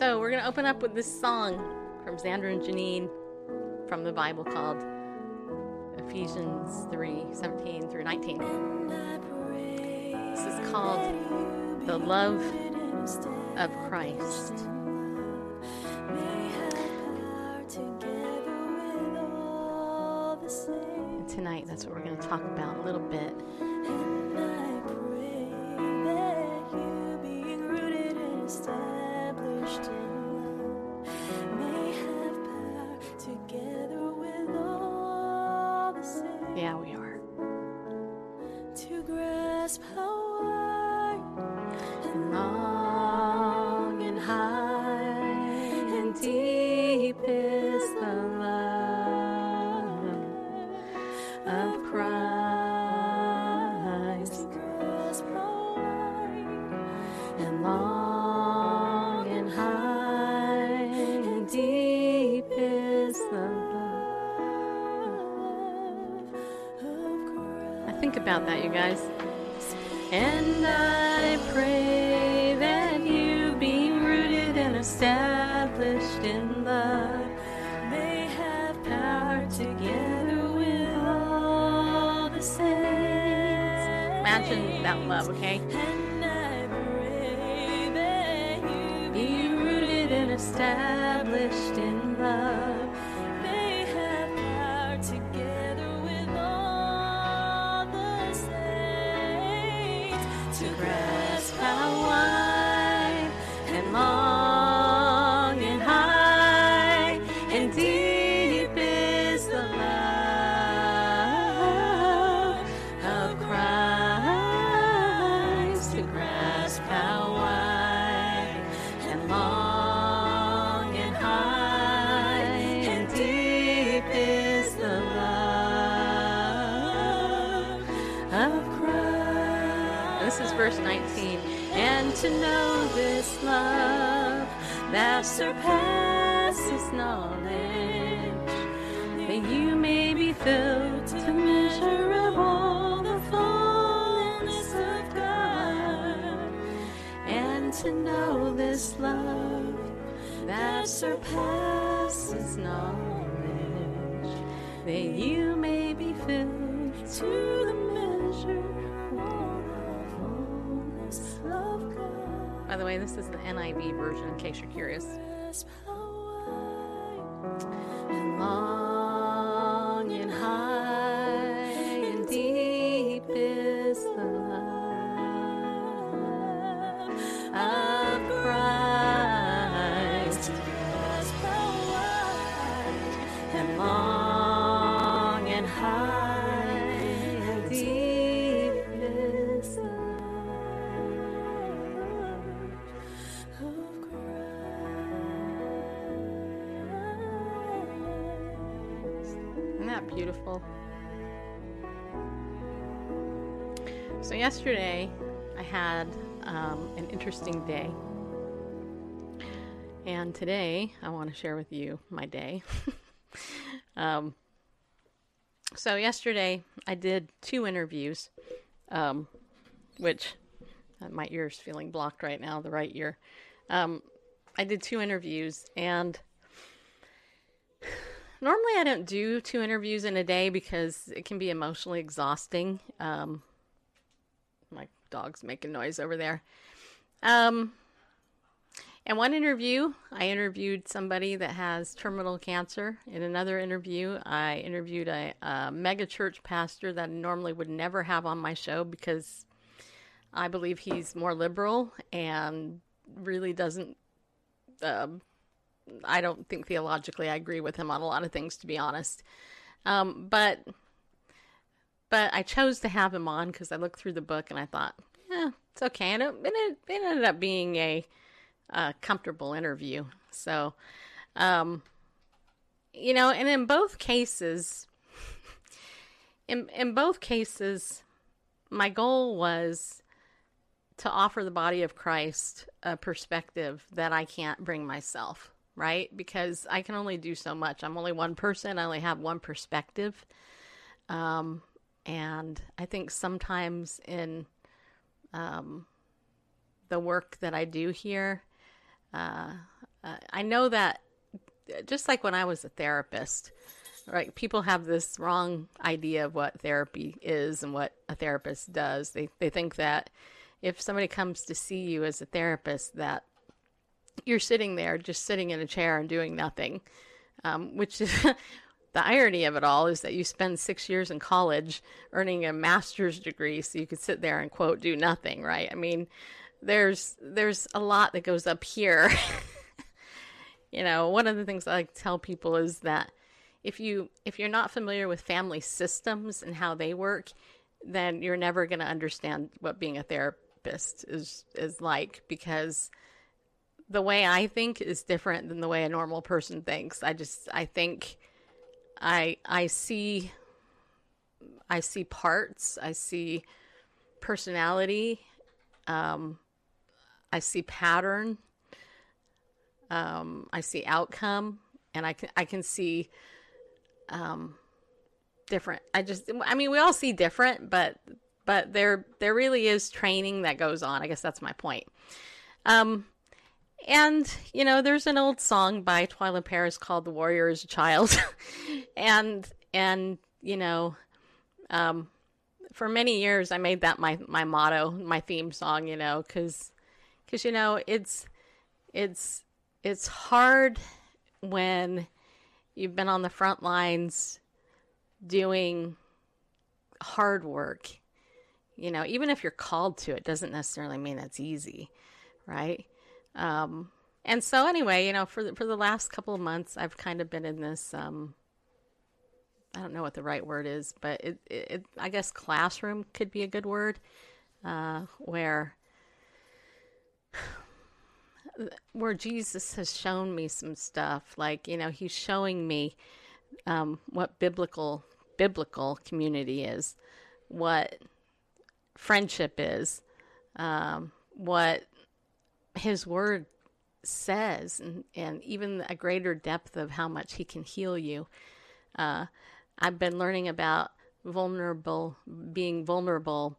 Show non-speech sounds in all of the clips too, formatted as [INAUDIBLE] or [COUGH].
So, we're going to open up with this song from Xander and Janine from the Bible called Ephesians 3 17 through 19. This is called The Love of Christ. And tonight, that's what we're going to talk about a little bit. Yeah, how wide and Long and high and deep is the love of Christ. And long and high and deep is the think about that, you guys. And I to grasp to know this love that surpasses knowledge, that you may be filled to measure of all the fullness of God, and to know this love that surpasses knowledge, that you By the way, this is the NIV version in case you're curious. Yesterday I had um, an interesting day. And today I want to share with you my day. [LAUGHS] um, so, yesterday I did two interviews, um, which uh, my ear's feeling blocked right now, the right ear. Um, I did two interviews and [SIGHS] normally I don't do two interviews in a day because it can be emotionally exhausting. Um, dog's making noise over there. Um, in one interview, I interviewed somebody that has terminal cancer. In another interview, I interviewed a, a mega church pastor that I normally would never have on my show because I believe he's more liberal and really doesn't um, I don't think theologically I agree with him on a lot of things, to be honest. Um, but but I chose to have him on because I looked through the book and I thought, yeah, it's okay. And it, it, it ended up being a a comfortable interview. So, um, you know, and in both cases, in in both cases, my goal was to offer the body of Christ a perspective that I can't bring myself, right? Because I can only do so much. I'm only one person. I only have one perspective. Um, and I think sometimes in um, the work that I do here, uh, uh, I know that just like when I was a therapist, right? People have this wrong idea of what therapy is and what a therapist does. They they think that if somebody comes to see you as a therapist, that you're sitting there just sitting in a chair and doing nothing, um, which is. [LAUGHS] the irony of it all is that you spend six years in college earning a master's degree so you could sit there and quote do nothing right? I mean there's there's a lot that goes up here. [LAUGHS] You know one of the things i like tell people is that if you if you're not familiar with family systems and how they work then you're never going to understand what being a therapist is is like because the way i think is different than the way a normal person thinks. I just i think i i see i see parts i see personality um i see pattern um, I see outcome, and I can I can see um, different. I just I mean we all see different, but but there there really is training that goes on. I guess that's my point. Um, and you know, there's an old song by Twila Paris called "The Warrior Is a Child," [LAUGHS] and and you know, um, for many years I made that my my motto, my theme song. You know, because because you know it's it's it's hard when you've been on the front lines doing hard work. You know, even if you're called to it, doesn't necessarily mean it's easy, right? Um, and so, anyway, you know, for the, for the last couple of months, I've kind of been in this. Um, I don't know what the right word is, but it, it, it I guess classroom could be a good word, uh, where where Jesus has shown me some stuff. Like, you know, he's showing me um, what biblical biblical community is, what friendship is, um, what his word says, and, and even a greater depth of how much he can heal you. Uh, I've been learning about vulnerable, being vulnerable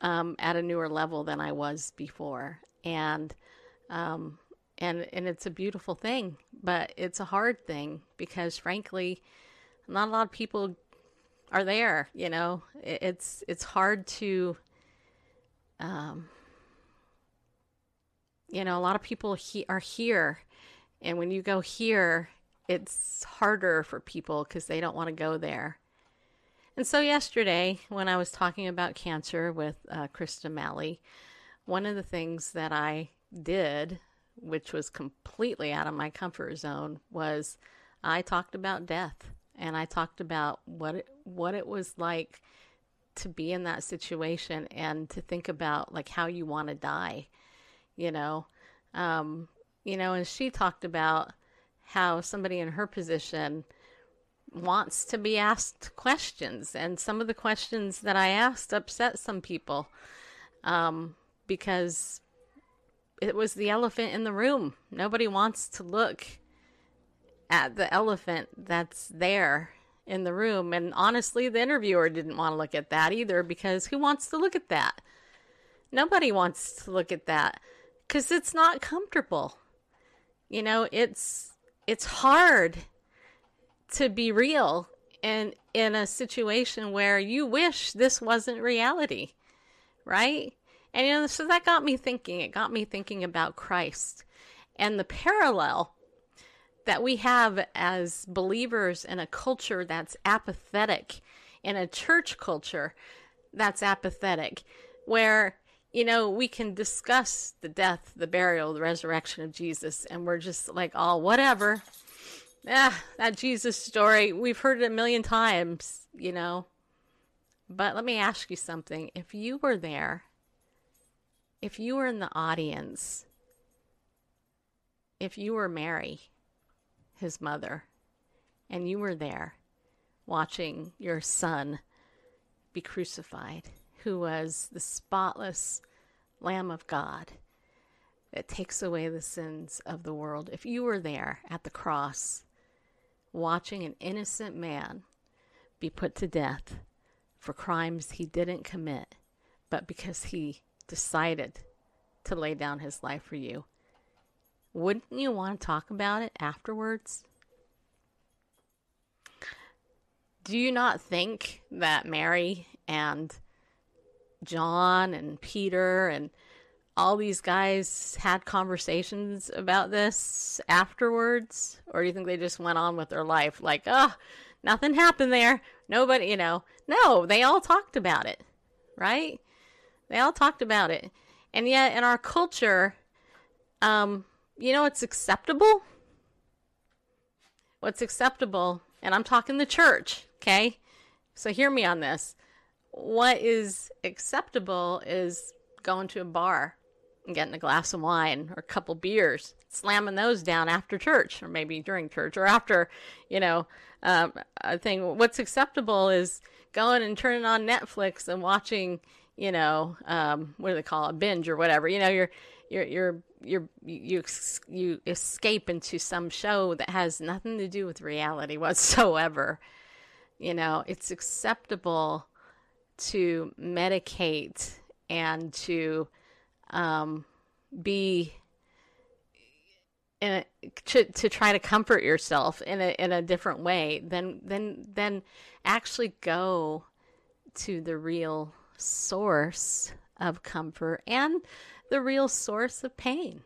um, at a newer level than I was before. And um, and and it's a beautiful thing, but it's a hard thing because frankly, not a lot of people are there. You know, it's it's hard to, um, you know, a lot of people he- are here, and when you go here, it's harder for people because they don't want to go there. And so yesterday, when I was talking about cancer with uh, Krista Malley, one of the things that I did, which was completely out of my comfort zone, was I talked about death and I talked about what it, what it was like to be in that situation and to think about like how you want to die, you know. Um, you know, and she talked about how somebody in her position wants to be asked questions and some of the questions that I asked upset some people um, because it was the elephant in the room. Nobody wants to look at the elephant that's there in the room. And honestly, the interviewer didn't want to look at that either because who wants to look at that? Nobody wants to look at that because it's not comfortable. You know, it's it's hard to be real in in a situation where you wish this wasn't reality, right? And you know, so that got me thinking. It got me thinking about Christ and the parallel that we have as believers in a culture that's apathetic, in a church culture that's apathetic, where you know, we can discuss the death, the burial, the resurrection of Jesus, and we're just like, oh, whatever. Yeah, that Jesus story, we've heard it a million times, you know. But let me ask you something. If you were there if you were in the audience if you were Mary, his mother, and you were there watching your son be crucified, who was the spotless Lamb of God that takes away the sins of the world. If you were there at the cross watching an innocent man be put to death for crimes he didn't commit, but because he decided to lay down his life for you, wouldn't you want to talk about it afterwards? Do you not think that Mary and John and Peter and all these guys had conversations about this afterwards? Or do you think they just went on with their life like, oh, nothing happened there? Nobody, you know. No, they all talked about it, right? They all talked about it. And yet, in our culture, um, you know it's acceptable? What's acceptable, and I'm talking the church, okay? So hear me on this. What is acceptable is going to a bar and getting a glass of wine or a couple beers, slamming those down after church or maybe during church or after, you know, um, a thing. What's acceptable is going and turning on Netflix and watching, you know, um, what do they call it, binge or whatever. You know, you're you're you're you're you you escape into some show that has nothing to do with reality whatsoever. You know, it's acceptable to medicate and to um, be in a, to, to try to comfort yourself in a in a different way then then then actually go to the real source of comfort and the real source of pain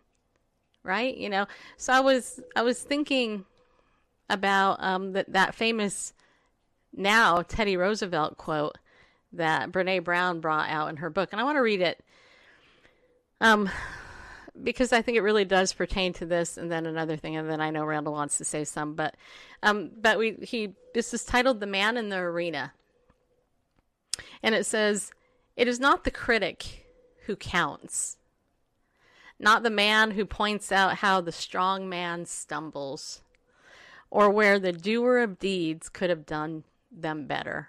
right? You know so i was i was thinking about um that that famous now teddy roosevelt quote that brene brown brought out in her book and i want to read it um, because I think it really does pertain to this, and then another thing, and then I know Randall wants to say some, but um, but we he this is titled "The Man in the Arena," and it says, "It is not the critic who counts, not the man who points out how the strong man stumbles, or where the doer of deeds could have done them better.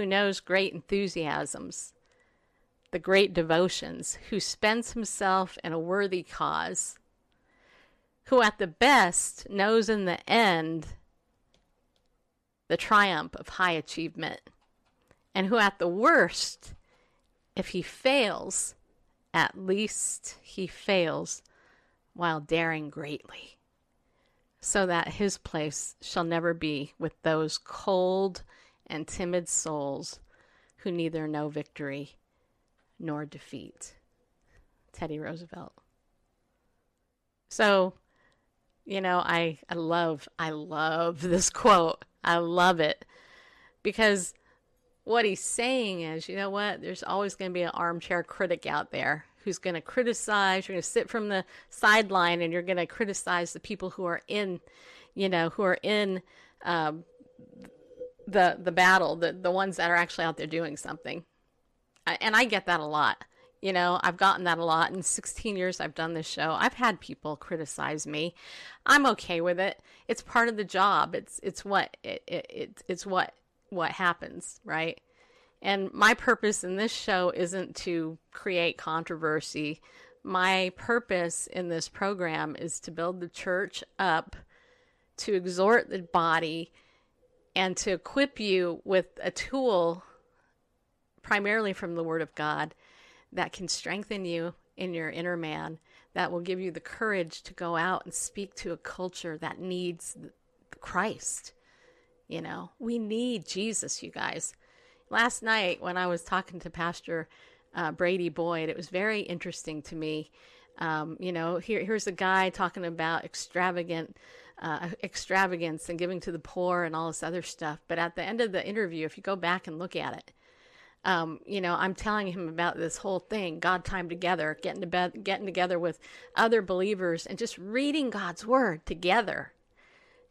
who knows great enthusiasms the great devotions, who spends himself in a worthy cause, who at the best knows in the end the triumph of high achievement, and who at the worst, if he fails, at least he fails while daring greatly, so that his place shall never be with those cold and timid souls who neither know victory nor defeat. Teddy Roosevelt. So, you know, I, I love, I love [LAUGHS] this quote. I love it because what he's saying is, you know what? There's always going to be an armchair critic out there who's going to criticize. You're going to sit from the sideline and you're going to criticize the people who are in, you know, who are in um, the the battle, the the ones that are actually out there doing something and I get that a lot. You know, I've gotten that a lot. In 16 years I've done this show, I've had people criticize me. I'm okay with it. It's part of the job. It's it's what it, it, it it's what what happens, right? And my purpose in this show isn't to create controversy. My purpose in this program is to build the church up, to exhort the body, and to equip you with a tool primarily from the Word of God that can strengthen you in your inner man, that will give you the courage to go out and speak to a culture that needs Christ. You know, we need Jesus, you guys. Last night, when I was talking to Pastor uh, Brady Boyd, it was very interesting to me. Um, you know, here, here's a guy talking about extravagant uh, extravagance and giving to the poor and all this other stuff. But at the end of the interview, if you go back and look at it, um, you know, I'm telling him about this whole thing, God time together, getting to bed, getting together with other believers, and just reading God's word together,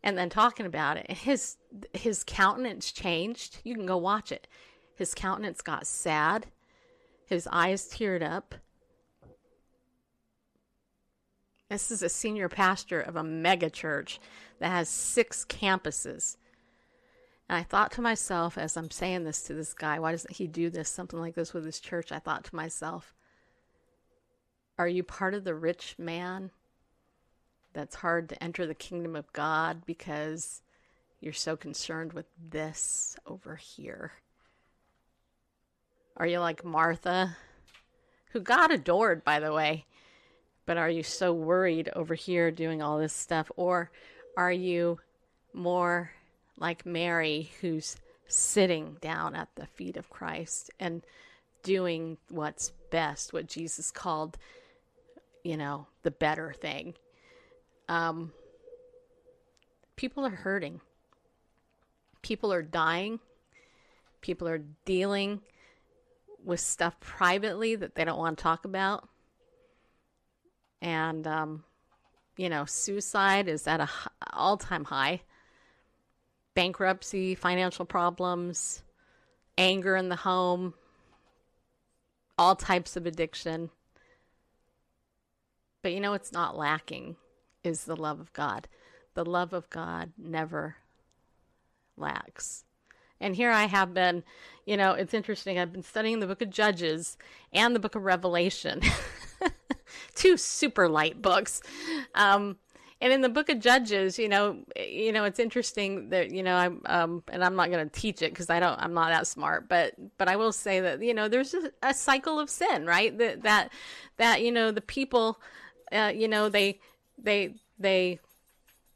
and then talking about it. His his countenance changed. You can go watch it. His countenance got sad. His eyes teared up. This is a senior pastor of a mega church that has six campuses. And I thought to myself, as I'm saying this to this guy, why doesn't he do this, something like this with his church? I thought to myself, are you part of the rich man that's hard to enter the kingdom of God because you're so concerned with this over here? Are you like Martha, who God adored, by the way? But are you so worried over here doing all this stuff? Or are you more like Mary, who's sitting down at the feet of Christ and doing what's best, what Jesus called, you know, the better thing? Um, people are hurting. People are dying. People are dealing with stuff privately that they don't want to talk about. And, um, you know, suicide is at a all time high. Bankruptcy, financial problems, anger in the home, all types of addiction. But you know, it's not lacking is the love of God. The love of God never lacks. And here I have been, you know, it's interesting. I've been studying the book of Judges and the book of Revelation, [LAUGHS] [LAUGHS] two super light books. Um, and in the book of Judges, you know, you know, it's interesting that you know, I'm, um, and I'm not going to teach it because I don't, I'm not that smart, but, but I will say that you know, there's a, a cycle of sin, right? That that that you know, the people, uh, you know, they they they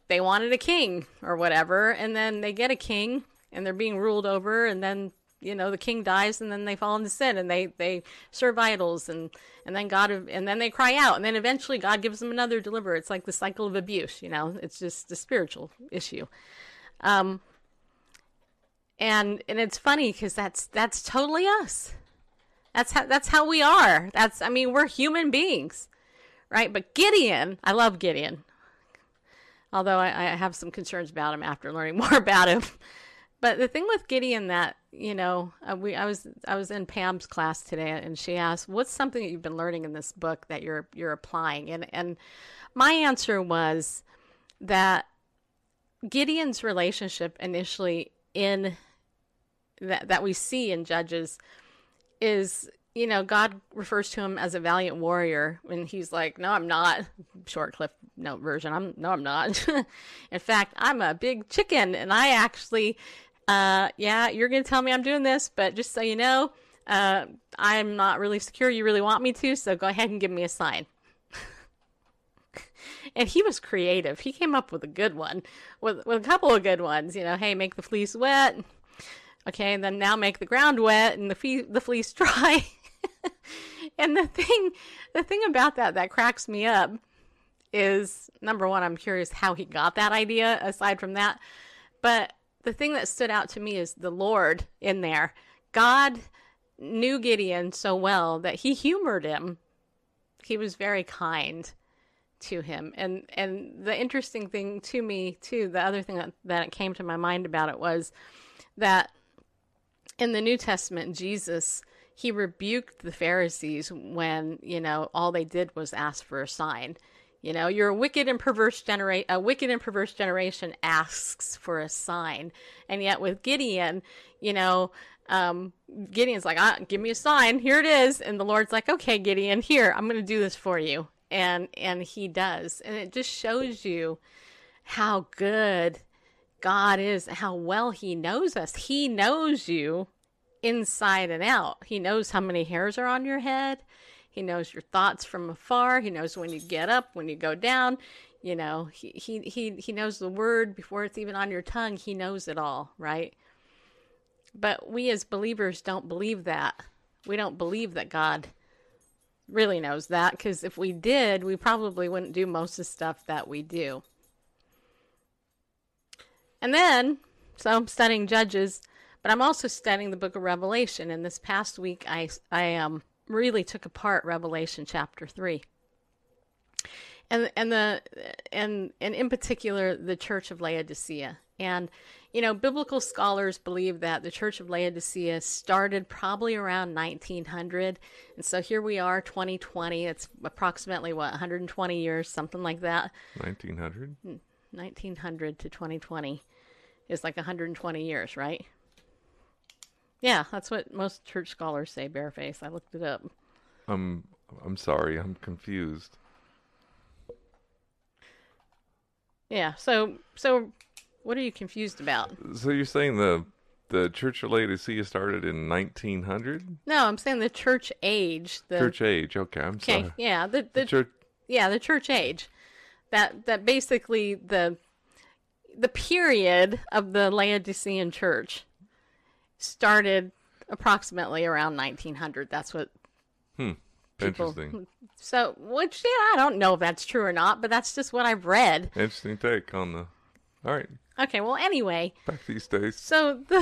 they wanted a king or whatever, and then they get a king and they're being ruled over and then you know the king dies and then they fall into sin and they they serve idols and and then god and then they cry out and then eventually god gives them another deliverer. It's like the cycle of abuse you know it's just a spiritual issue. Um and and it's funny because that's that's totally us. That's how that's how we are. That's i mean we're human beings right? But gideon i love gideon. Although I, I have some concerns about him after learning [LAUGHS] more about him but the thing with Gideon that you know, uh, we I was I was in Pam's class today, and she asked, "What's something that you've been learning in this book that you're you're applying?" And and my answer was that Gideon's relationship initially in that that we see in Judges is you know God refers to him as a valiant warrior, and he's like, "No, I'm not." Short cliff note version. I'm no, I'm not. [LAUGHS] in fact, I'm a big chicken, and I actually uh, yeah, you're going to tell me I'm doing this, but just so you know, uh, I'm not really secure you really want me to, so go ahead and give me a sign. [LAUGHS] and he was creative. He came up with a good one, with, with a couple of good ones. You know, hey, make the fleece wet. Okay, and then now make the ground wet and the, fee- the fleece [LAUGHS] dry. and the thing, the thing about that that cracks me up is number one, I'm curious how he got that idea. Aside from that, but the thing that stood out to me is the Lord in there. God knew Gideon so well that he humored him. He was very kind to him. And and the interesting thing to me too, the other thing that, that came to my mind about it was that in the New Testament, Jesus he rebuked the Pharisees when, you know, all they did was ask for a sign. You know, you're a wicked and perverse generation. A wicked and perverse generation asks for a sign, and yet with Gideon, you know, um, Gideon's like, ah, "Give me a sign. Here it is." And the Lord's like, "Okay, Gideon, here I'm going to do this for you." And and he does, and it just shows you how good God is, how well He knows us. He knows you inside and out. He knows how many hairs are on your head. He knows your thoughts from afar. He knows when you get up, when you go down. You know, he, he, he, he knows the word before it's even on your tongue. He knows it all, right? But we as believers don't believe that. We don't believe that God really knows that because if we did, we probably wouldn't do most of the stuff that we do. And then, so I'm studying Judges, but I'm also studying the book of Revelation. And this past week, I, I um, really took apart Revelation chapter 3. And, and the and and in particular the church of Laodicea and you know biblical scholars believe that the church of Laodicea started probably around 1900 and so here we are 2020 it's approximately what 120 years something like that 1900? 1900 to 2020 is like 120 years, right? Yeah, that's what most church scholars say, bareface. I looked it up. I'm I'm sorry, I'm confused. Yeah, so so what are you confused about? So you're saying the the Church of Laodicea started in 1900? No, I'm saying the church age. The, Church age. Okay, I'm Okay, sorry. yeah, the the, The church yeah, the church age. That that basically the the period of the Laodicean church started approximately around 1900. That's what people- interesting. [LAUGHS] So, which yeah, I don't know if that's true or not, but that's just what I've read. Interesting take on the All right, Okay, well, anyway, back these days. so the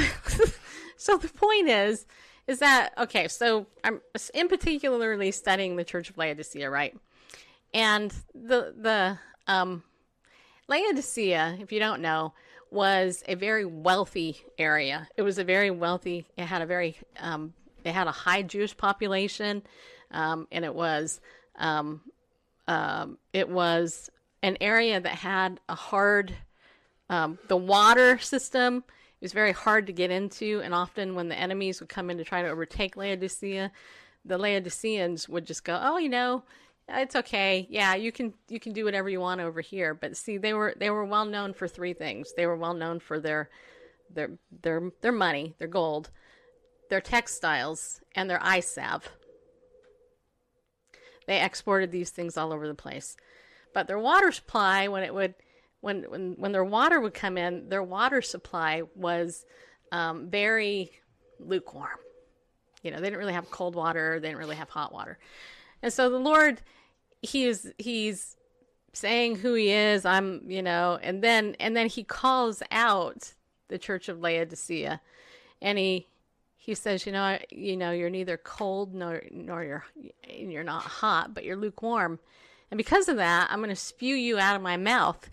[LAUGHS] so the point is is that okay? So I'm in particularly studying the Church of Laodicea, right? And the the um, Laodicea, if you don't know, was a very wealthy area. It was a very wealthy. It had a very um, it had a high Jewish population, um, and it was um, um, it was an area that had a hard um, the water system It was very hard to get into, and often when the enemies would come in to try to overtake Laodicea, the Laodiceans would just go, "Oh, you know, it's okay. Yeah, you can you can do whatever you want over here." But see, they were they were well known for three things. They were well known for their their their their money, their gold, their textiles, and their eye salve. They exported these things all over the place. But their water supply, when it would when when when their water would come in, their water supply was um, very lukewarm. You know, they didn't really have cold water. They didn't really have hot water, and so the Lord, he is he's saying who he is. I'm, you know, and then and then he calls out the church of Laodicea, and he he says, you know, I- you know, you're neither cold nor nor you're you're not hot, but you're lukewarm, and because of that, I'm going to spew you out of my mouth.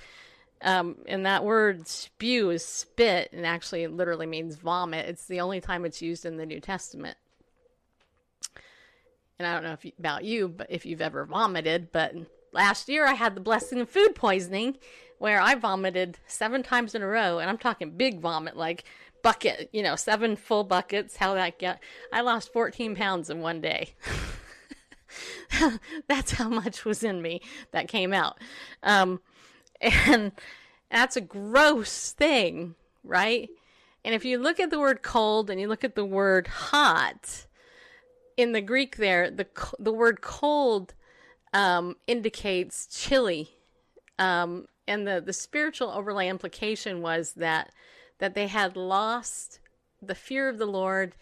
Um, and that word spew is spit, and actually it literally means vomit. It's the only time it's used in the New Testament. And I don't know if you, about you, but if you've ever vomited, but last year I had the blessing of food poisoning where I vomited seven times in a row, and I'm talking big vomit, like bucket, you know, seven full buckets. How that get? I lost 14 pounds in one day. [LAUGHS] That's how much was in me that came out. Um, and that's a gross thing, right? And if you look at the word cold and you look at the word hot, in the Greek there, the the word cold um, indicates chilly, um, and the the spiritual overlay implication was that that they had lost the fear of the Lord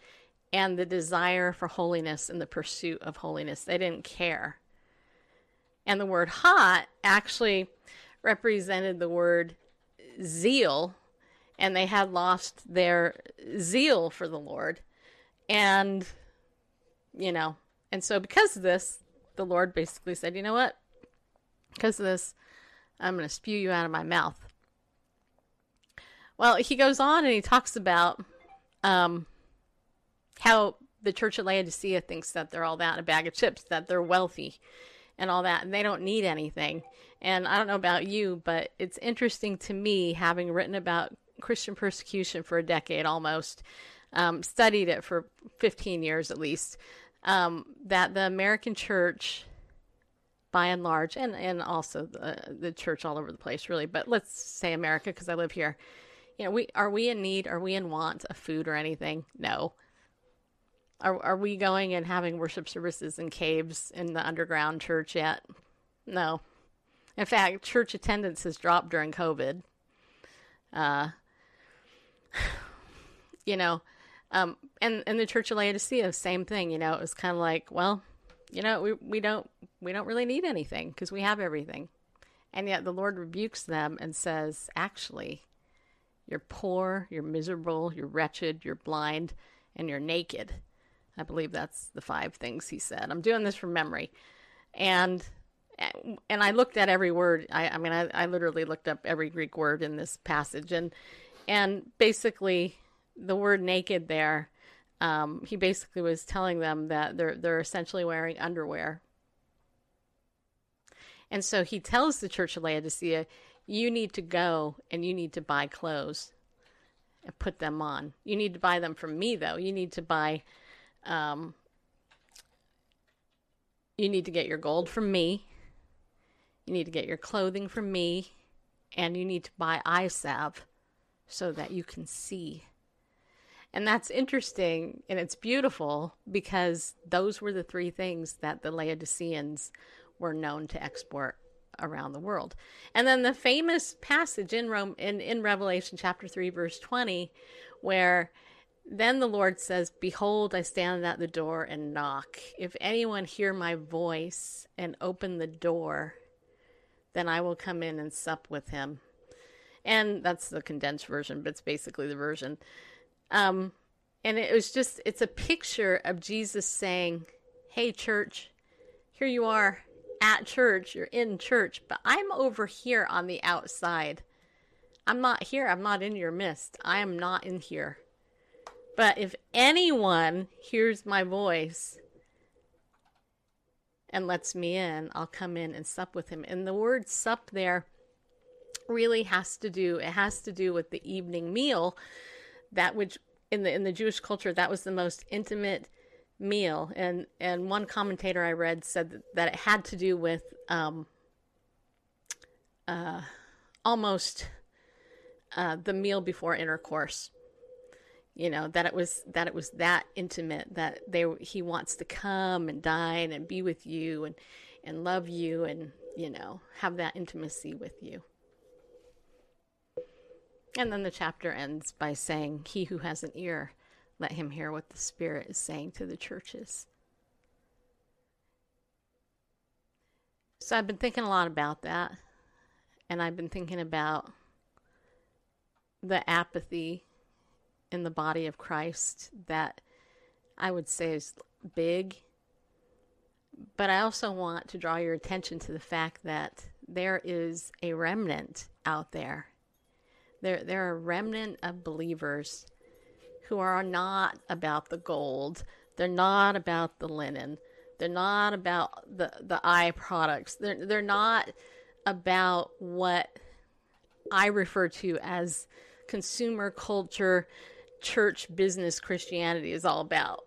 and the desire for holiness and the pursuit of holiness. They didn't care. And the word hot actually represented the word zeal, and they had lost their zeal for the Lord. And, you know, and so because of this, the Lord basically said, you know what? Because of this, I'm going to spew you out of my mouth. Well, he goes on and he talks about um, how the church of Laodicea thinks that they're all that a bag of chips, that they're wealthy and all that, and they don't need anything. And I don't know about you, but it's interesting to me, having written about Christian persecution for a decade almost, um, studied it for 15 years at least, um, that the American church, by and large, and, and also the, the church all over the place, really, but let's say America because I live here. You know, we are we in need? Are we in want of food or anything? No. Are are we going and having worship services in caves in the underground church yet? No. In fact, church attendance has dropped during COVID. Uh, [SIGHS] you know, um, and and the Church of Laodicea, same thing. You know, it was kind of like, well, you know, we we don't we don't really need anything because we have everything, and yet the Lord rebukes them and says, actually, You're poor, you're miserable, you're wretched, you're blind, and you're naked. I believe that's the five things he said. I'm doing this from memory. And and I looked at every word. I, I mean, I, I literally looked up every Greek word in this passage, and and basically the word naked there, um, he basically was telling them that they're they're essentially wearing underwear. And so he tells the church of Laodicea, you need to go and you need to buy clothes and put them on. You need to buy them from me, though. You need to buy, um, you need to get your gold from me. You need to get your clothing from me. And you need to buy eye salve so that you can see. And that's interesting and it's beautiful because those were the three things that the Laodiceans were known to export around the world. And then the famous passage in Rome in, in Revelation chapter 3 verse 20 where then the Lord says, Behold, I stand at the door and knock. If anyone hear my voice and open the door, then I will come in and sup with him. And that's the condensed version, but it's basically the version. Um, and it was just, it's a picture of Jesus saying, Hey, church, here you are at church, you're in church, but I'm over here on the outside. I'm not here, I'm not in your midst. I am not in here. But if anyone hears my voice and lets me in, I'll come in and sup with him. And the word sup there really has to do it has to do with the evening meal that which in the in the Jewish culture that was the most intimate meal. And and one commentator I read said that, that it had to do with um uh almost uh the meal before intercourse. You know that it was that it was that intimate that they he wants to come and dine and be with you and and love you and you know have that intimacy with you and then the chapter ends by saying he who has an ear let him hear what the spirit is saying to the churches so i've been thinking a lot about that and i've been thinking about the apathy in the body of Christ that I would say is big. But I also want to draw your attention to the fact that there is a remnant out there. There are a remnant of believers who are not about the gold. They're not about the linen. They're not about the, the eye products. They're, they're not about what I refer to as consumer culture church business Christianity is all about.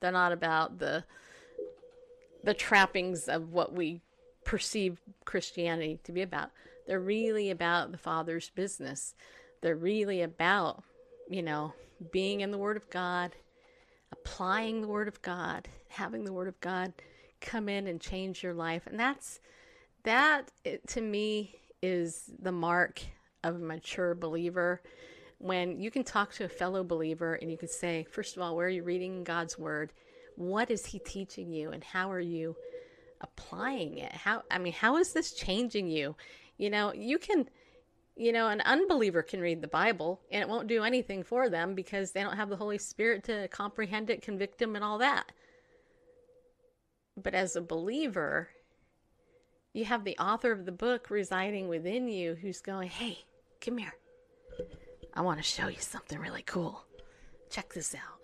They're not about the the trappings of what we perceive Christianity to be about. They're really about the Father's business. They're really about, you know, being in the Word of God, applying the Word of God, having the Word of God come in and change your life. And that's that to me is the mark of a mature believer when you can talk to a fellow believer and you can say, first of all, where are you reading God's word? What is he teaching you and how are you applying it? How I mean, how is this changing you? You know, you can you know, an unbeliever can read the Bible and it won't do anything for them because they don't have the Holy Spirit to comprehend it, convict them, and all that. But as a believer, you have the author of the book residing within you who's going, hey, come here. I want to show you something really cool. Check this out.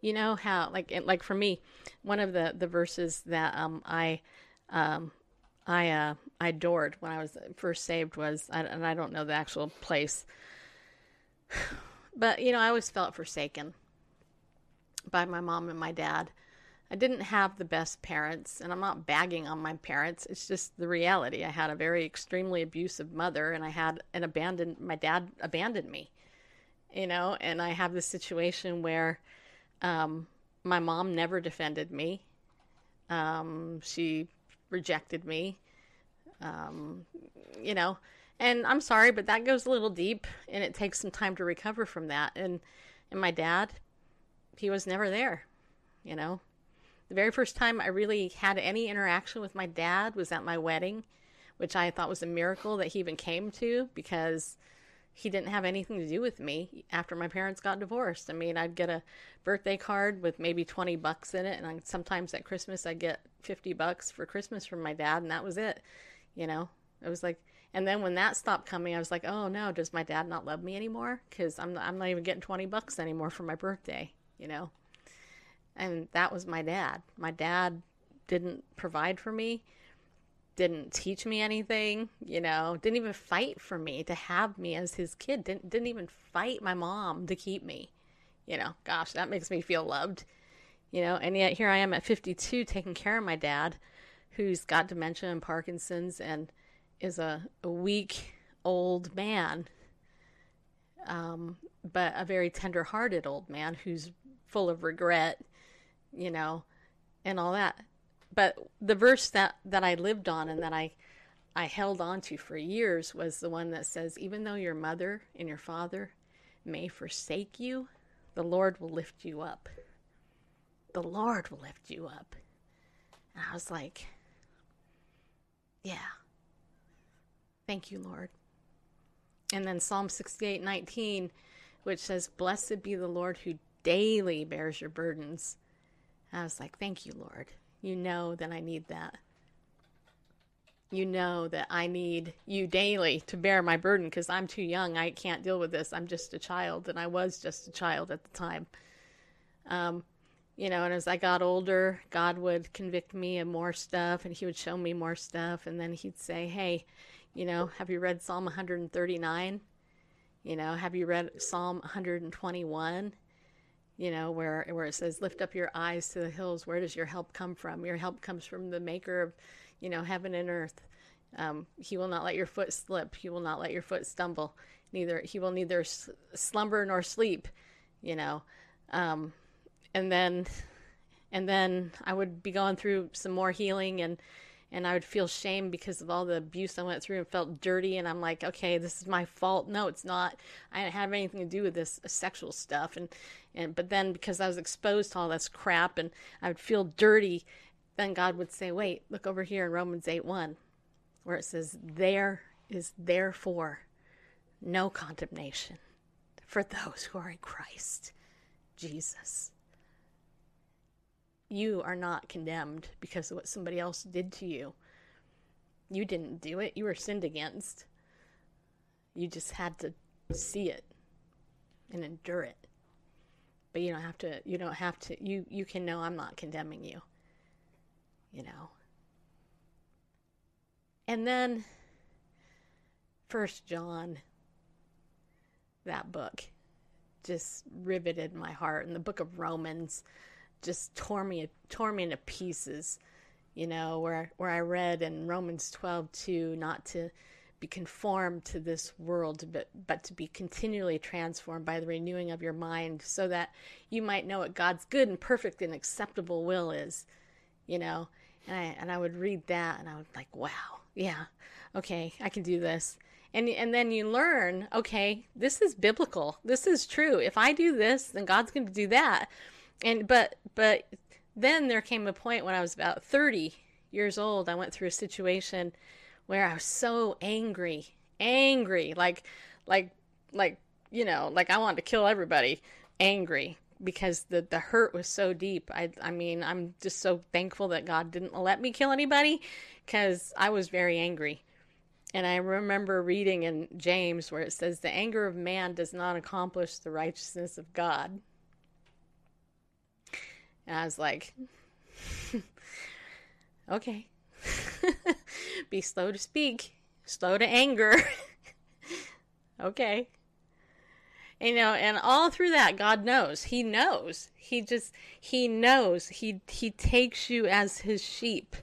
You know how, like, like for me, one of the the verses that um I um I uh I adored when I was first saved was, and I don't know the actual place, [SIGHS] but you know I always felt forsaken by my mom and my dad. I didn't have the best parents, and I'm not bagging on my parents. It's just the reality. I had a very extremely abusive mother, and I had an abandoned. My dad abandoned me, you know, and I have this situation where um, my mom never defended me. Um, she rejected me, um, you know, and I'm sorry, but that goes a little deep, and it takes some time to recover from that. And and my dad, he was never there, you know the very first time I really had any interaction with my dad was at my wedding, which I thought was a miracle that he even came to because he didn't have anything to do with me after my parents got divorced. I mean, I'd get a birthday card with maybe 20 bucks in it and I, sometimes at Christmas I'd get 50 bucks for Christmas from my dad and that was it. You know, it was like and then when that stopped coming, I was like, "Oh no, does my dad not love me anymore cuz I'm I'm not even getting 20 bucks anymore for my birthday." You know? And that was my dad. My dad didn't provide for me didn't teach me anything, you know, didn't even fight for me to have me as his kid, didn't didn't even fight my mom to keep me. You know, gosh, that makes me feel loved. You know, and yet here I am at 52 taking care of my dad who's got dementia and Parkinson's and is a, a weak old man. Um, but a very tender-hearted old man who's full of regret, you know, and all that but the verse that that I lived on and that I I held on to for years was the one that says, "Even though your mother and your father may forsake you, the Lord will lift you up. The Lord will lift you up." And I was like, "Yeah. Thank you, Lord." And then Psalm 68:19, which says, "Blessed be the Lord who daily bears your burdens." I was like, "Thank you, Lord." you know that I need that. You know that I need you daily to bear my burden because I'm too young. I can't deal with this. I'm just a child, and I was just a child at the time. Um, you know, and as I got older, God would convict me of more stuff, and He would show me more stuff, and then He'd say, "Hey, you know, have you read Psalm 139? You know, have you read Psalm 121?" you know where where it says lift up your eyes to the hills. Where does your help come from? Your help comes from the maker of you know heaven and earth. Um, he will not let your foot slip. He will not let your foot stumble. Neither he will neither slumber nor sleep you know. Um, and then and then i would be going through some more healing and and I would feel shame because of all the abuse I went through and felt dirty. And I'm like, okay, this is my fault. No, it's not. I didn't have anything to do with this sexual stuff. And, and, but then because I was exposed to all this crap and I would feel dirty, then God would say, wait, look over here in Romans 8 1, where it says, there is therefore no condemnation for those who are in Christ Jesus you are not condemned because of what somebody else did to you. You didn't do it, you were sinned against. You just had to see it and endure it. But you don't have to you don't have to you you can know I'm not condemning you. You know. And then First John that book just riveted my heart and the book of Romans just tore me tore me into pieces. You know, where where I read in Romans 12 2, not to be conformed to this world, but but to be continually transformed by the renewing of your mind, so that you might know what God's good and perfect and acceptable will is. You know, and I and I would read that, and I would like, wow, yeah, okay, I can do this. And, and then you learn, okay, this is biblical. This is true. If I do this, then God's going to do that and but but then there came a point when I was about 30 years old I went through a situation where I was so angry angry like like like you know like I wanted to kill everybody angry because the the hurt was so deep. I I mean I'm just so thankful that God didn't let me kill anybody cuz I was very angry. And I remember reading in James where it says the anger of man does not accomplish the righteousness of God and I was like, [LAUGHS] okay. [LAUGHS] Be slow to speak, slow to anger. [LAUGHS] okay. You know, and all through that, God knows. He knows. He just, He knows. He, he takes you as His sheep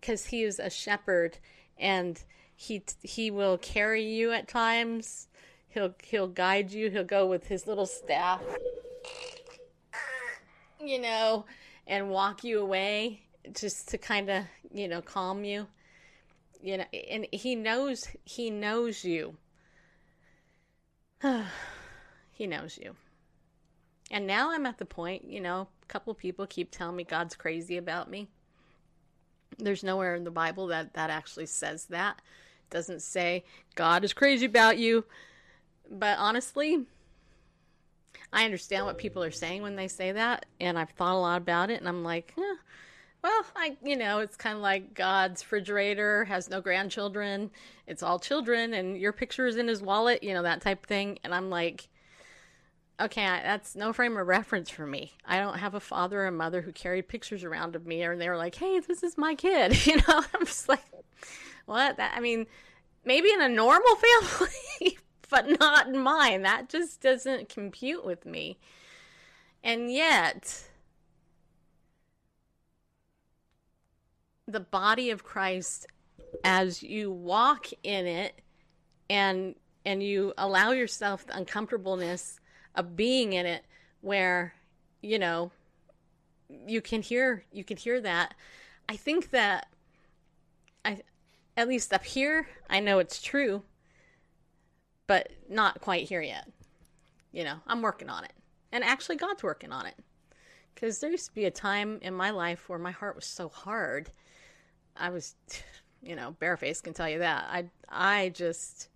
because He is a shepherd and He, He will carry you at times. He'll, He'll guide you. He'll go with His little staff you know, and walk you away just to kind of, you know, calm you. You know, and he knows he knows you. [SIGHS] he knows you. And now I'm at the point, you know, a couple people keep telling me God's crazy about me. There's nowhere in the Bible that that actually says that. It doesn't say God is crazy about you. but honestly, I understand what people are saying when they say that, and I've thought a lot about it, and I'm like, eh, well, I, you know, it's kind of like God's refrigerator has no grandchildren; it's all children, and your picture is in His wallet, you know, that type of thing. And I'm like, okay, that's no frame of reference for me. I don't have a father or mother who carried pictures around of me, and they were like, hey, this is my kid, [LAUGHS] you know. I'm just like, what? That I mean, maybe in a normal [LAUGHS] family but [LAUGHS] not mine. That just doesn't compute with me. And yet, the body of Christ, as you walk in it and and you allow yourself the uncomfortableness of being in it where you know you can hear you can hear that i think that i at least up here i know it's true but not quite here yet. You know, I'm working on it. And actually, God's working on it. Because there used to be a time in my life where my heart was so hard. I was, [SIGHS] you know, barefaced can tell you that. I, I just,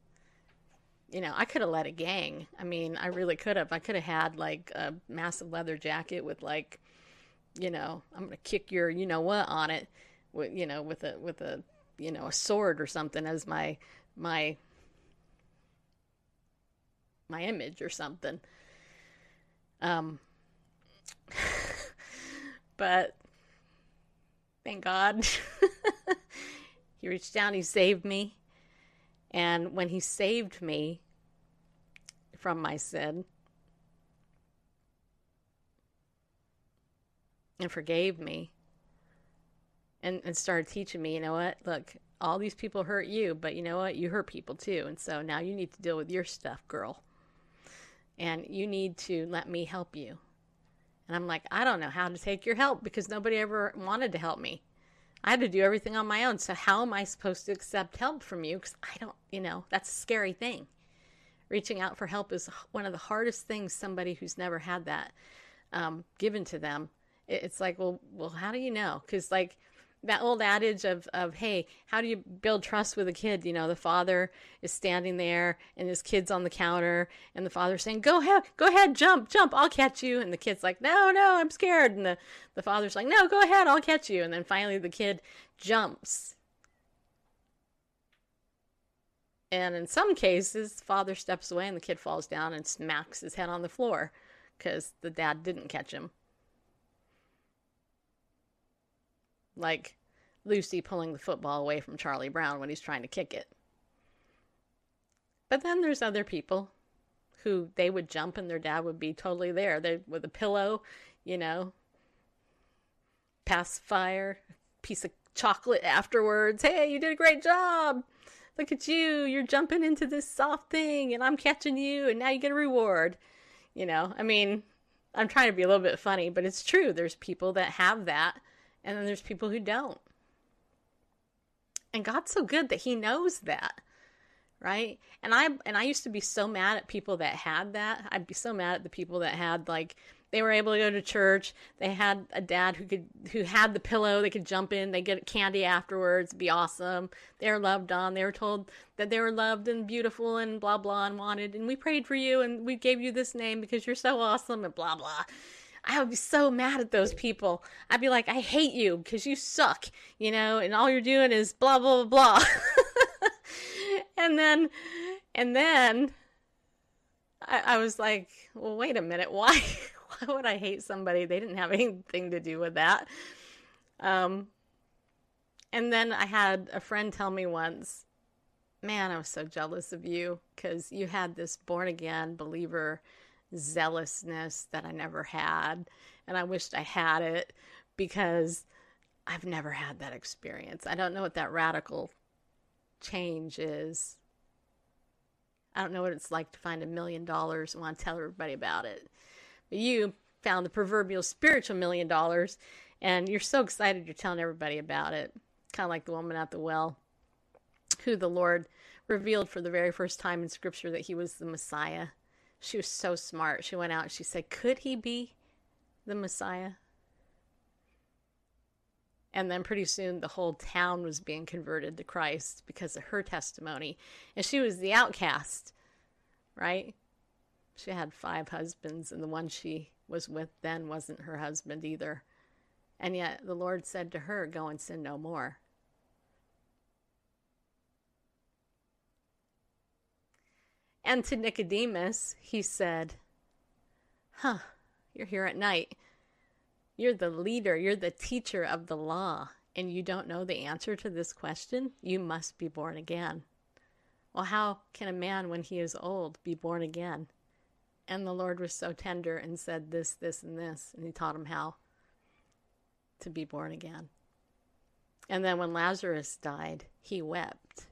you know, I could have led a gang. I mean, I really could have. I could have had like a massive leather jacket with like, you know, I'm gonna kick your, you know what, on it, with you know, with a with a, you know, a sword or something as my my my image or something. Um, [LAUGHS] but thank God [LAUGHS] he reached down, he saved me. And when he saved me from my sin and forgave me and, and started teaching me, you know what? Look, all these people hurt you, but you know what? You hurt people too. And so now you need to deal with your stuff, girl and you need to let me help you. And I'm like, I don't know how to take your help because nobody ever wanted to help me. I had to do everything on my own. So how am I supposed to accept help from you? Because I don't, you know, that's a scary thing. Reaching out for help is one of the hardest things somebody who's never had that um, given to them. It's like, well, well, how do you know? Because like that old adage of, of hey how do you build trust with a kid? You know the father is standing there and his kid's on the counter and the father's saying go ahead go ahead jump jump i'll catch you. And the kid's like no no i'm scared. And the, the father's like no go ahead i'll catch you. And then finally the kid jumps. And in some cases father steps away and the kid falls down and smacks his head on the floor because the dad didn't catch him like Lucy pulling the football away from Charlie Brown when he's trying to kick it. But then there's other people who they would jump and their dad would be totally there. They with a pillow, you know, pacifier, piece of chocolate afterwards. Hey, you did a great job. Look at you. You're jumping into this soft thing and I'm catching you and now you get a reward. You know, I mean, I'm trying to be a little bit funny, but it's true. There's people that have that and then there's people who don't. And God's so good that he knows that. Right? And I and I used to be so mad at people that had that. I'd be so mad at the people that had like they were able to go to church. They had a dad who could who had the pillow. They could jump in. They get candy afterwards. Be awesome. They were loved on. They were told that they were loved and beautiful and blah blah and wanted. And we prayed for you and we gave you this name because you're so awesome and blah blah. I would be so mad at those people. I'd be like, I hate you because you suck, you know, and all you're doing is blah, blah, blah, blah. [LAUGHS] and then, and then I, I was like, well, wait a minute. [LAUGHS] Why, why would I hate somebody? They didn't have anything to do with that. Um, and then I had a friend tell me once, man, I was so jealous of you because you had this born again believer zealousness that I never had. And I wished I had it because I've never had that experience. I don't know what that radical change is. I don't know what it's like to find a million dollars and want to tell everybody about it. But you found the proverbial spiritual million dollars and you're so excited you're telling everybody about it. Kind of like the woman at the well who the Lord revealed for the very first time in scripture that he was the Messiah. She was so smart. She went out and she said, Could he be the Messiah? And then pretty soon the whole town was being converted to Christ because of her testimony. And she was the outcast. right? She had five husbands, and the one she was with then wasn't her husband either. And yet the Lord said to her, Go and sin no more. And to Nicodemus, he said, Huh, you're here at night. You're the leader, you're the teacher of the law, and you don't know the answer to this question? You must be born again. Well, how can a man, when he is old, be born again? And the Lord was so tender and said this, this, and this, and he taught him how to be born again. And then when Lazarus died, he wept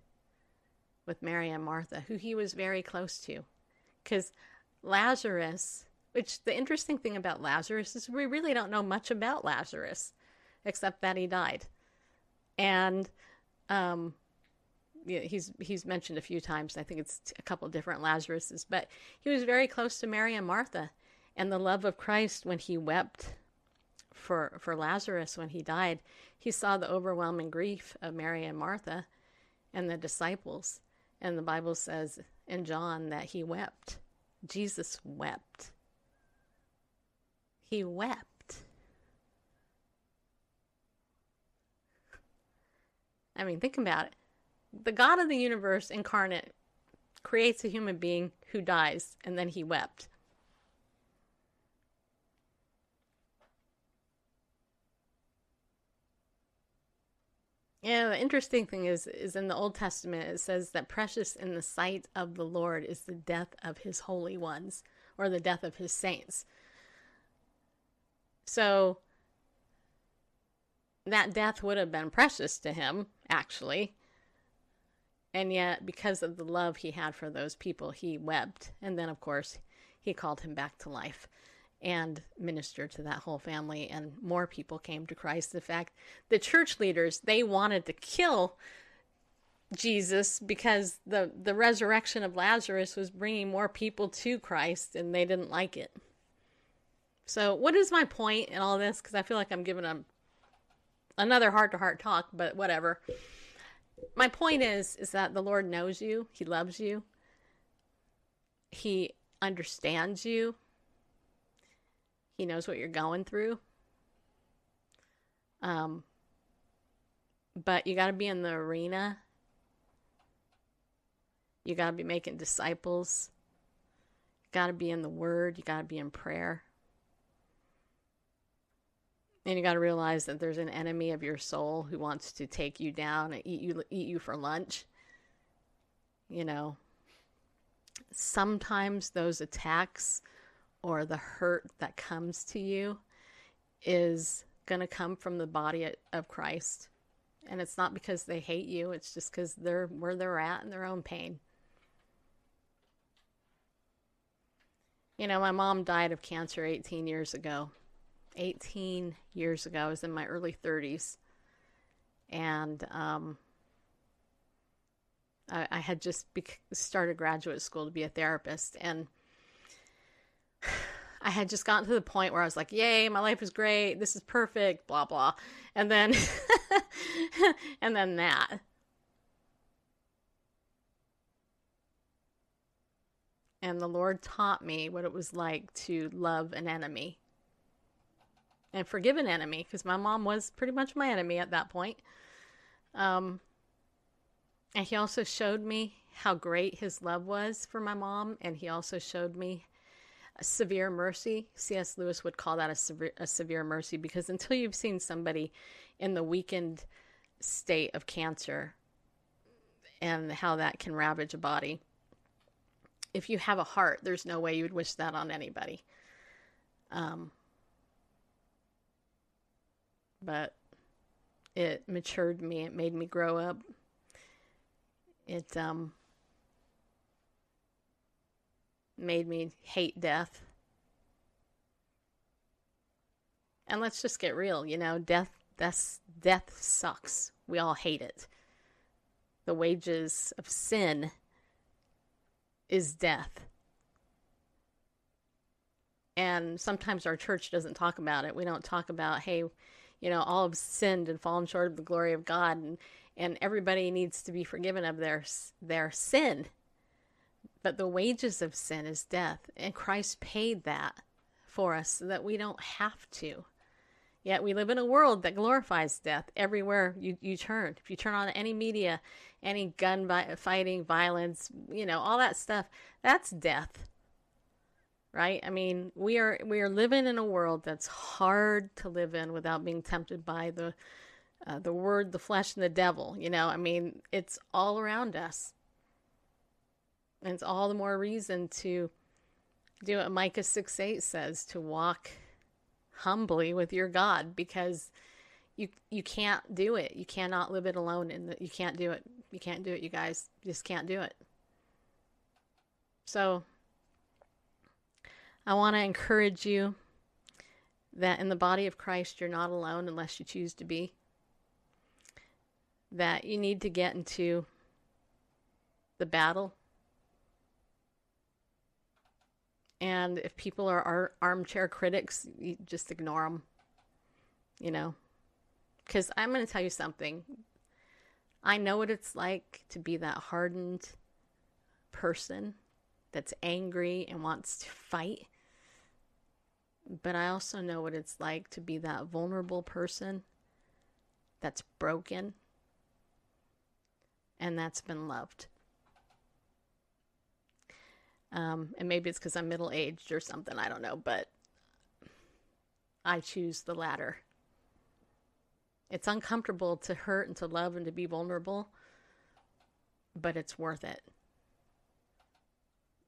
with Mary and Martha, who he was very close to. Because Lazarus, which the interesting thing about Lazarus is we really don't know much about Lazarus, except that he died. And um, yeah, he's he's mentioned a few times. I think it's a couple different Lazaruses, but he was very close to Mary and Martha, and the love of Christ when he wept for for Lazarus when he died, he saw the overwhelming grief of Mary and Martha and the disciples, and the Bible says in John that he wept. Jesus wept. He wept. I mean, think about it the God of the universe incarnate creates a human being who dies, and then he wept. Yeah, the interesting thing is is in the Old Testament it says that precious in the sight of the Lord is the death of his holy ones or the death of his saints. So that death would have been precious to him, actually. And yet, because of the love he had for those people, he wept. And then, of course, he called him back to life and minister to that whole family. And more people came to Christ. In fact, the church leaders, they wanted to kill Jesus because the, the resurrection of Lazarus was bringing more people to Christ and they didn't like it. So, what is my point in all this? Because I feel like I'm giving a, another heart to heart talk, but whatever my point is is that the Lord knows you, he loves you. He understands you. He knows what you're going through. Um but you got to be in the arena. You got to be making disciples. You got to be in the word, you got to be in prayer. And you got to realize that there's an enemy of your soul who wants to take you down and eat you eat you for lunch. You know, sometimes those attacks or the hurt that comes to you is going to come from the body of Christ. And it's not because they hate you, it's just because they're where they're at in their own pain. You know, my mom died of cancer 18 years ago. 18 years ago. I was in my early 30s. And um, I, I, had just started graduate school to be a therapist. And I had just gotten to the point where I was like, yay, my life is great. This is perfect, blah, blah. And then, [LAUGHS] and then that. And the Lord taught me what it was like to love an enemy and forgive an enemy because my mom was pretty much my enemy at that point. Um, and he also showed me how great his love was for my mom, and he also showed me severe mercy. C.S. Lewis would call that a severe, a severe mercy because until you've seen somebody in the weakened state of cancer and how that can ravage a body, if you have a heart, there's no way you would wish that on anybody. Um, but it matured me. It made me grow up. It um, made me hate death. And let's just get real, you know, death that's death sucks. We all hate it. The wages of sin is death. And sometimes our church doesn't talk about it. We don't talk about, hey, you know, all have sinned and fallen short of the glory of God, and and everybody needs to be forgiven of their their sin. But the wages of sin is death, and Christ paid that for us so that we don't have to. Yet we live in a world that glorifies death everywhere you, you turn. If you turn on any media, any gun vi- fighting, violence, you know, all that stuff, that's death. Right? I mean, we are we are living in a world that's hard to live in without being tempted by the uh, the word, the flesh, and the devil. You know, I mean, it's all around us. And it's all the more reason to do what Micah 6 8 says to walk humbly with your God because you you can't do it. You cannot live it alone and you can't do it. You can't do it, you guys. You just can't do it. So I want to encourage you that in the body of Christ you're not alone unless you choose to be. That you need to get into the battle And if people are, armchair critics, you just ignore them. You know? Because I'm going to tell you something. I know what it's like to be that hardened person that's angry and wants to fight. But I also know what it's like to be that vulnerable person that's broken and that's been loved. Um, and maybe it's because I'm middle aged or something. I don't know. But I choose the latter. It's uncomfortable to hurt and to love and to be vulnerable, but it's worth it.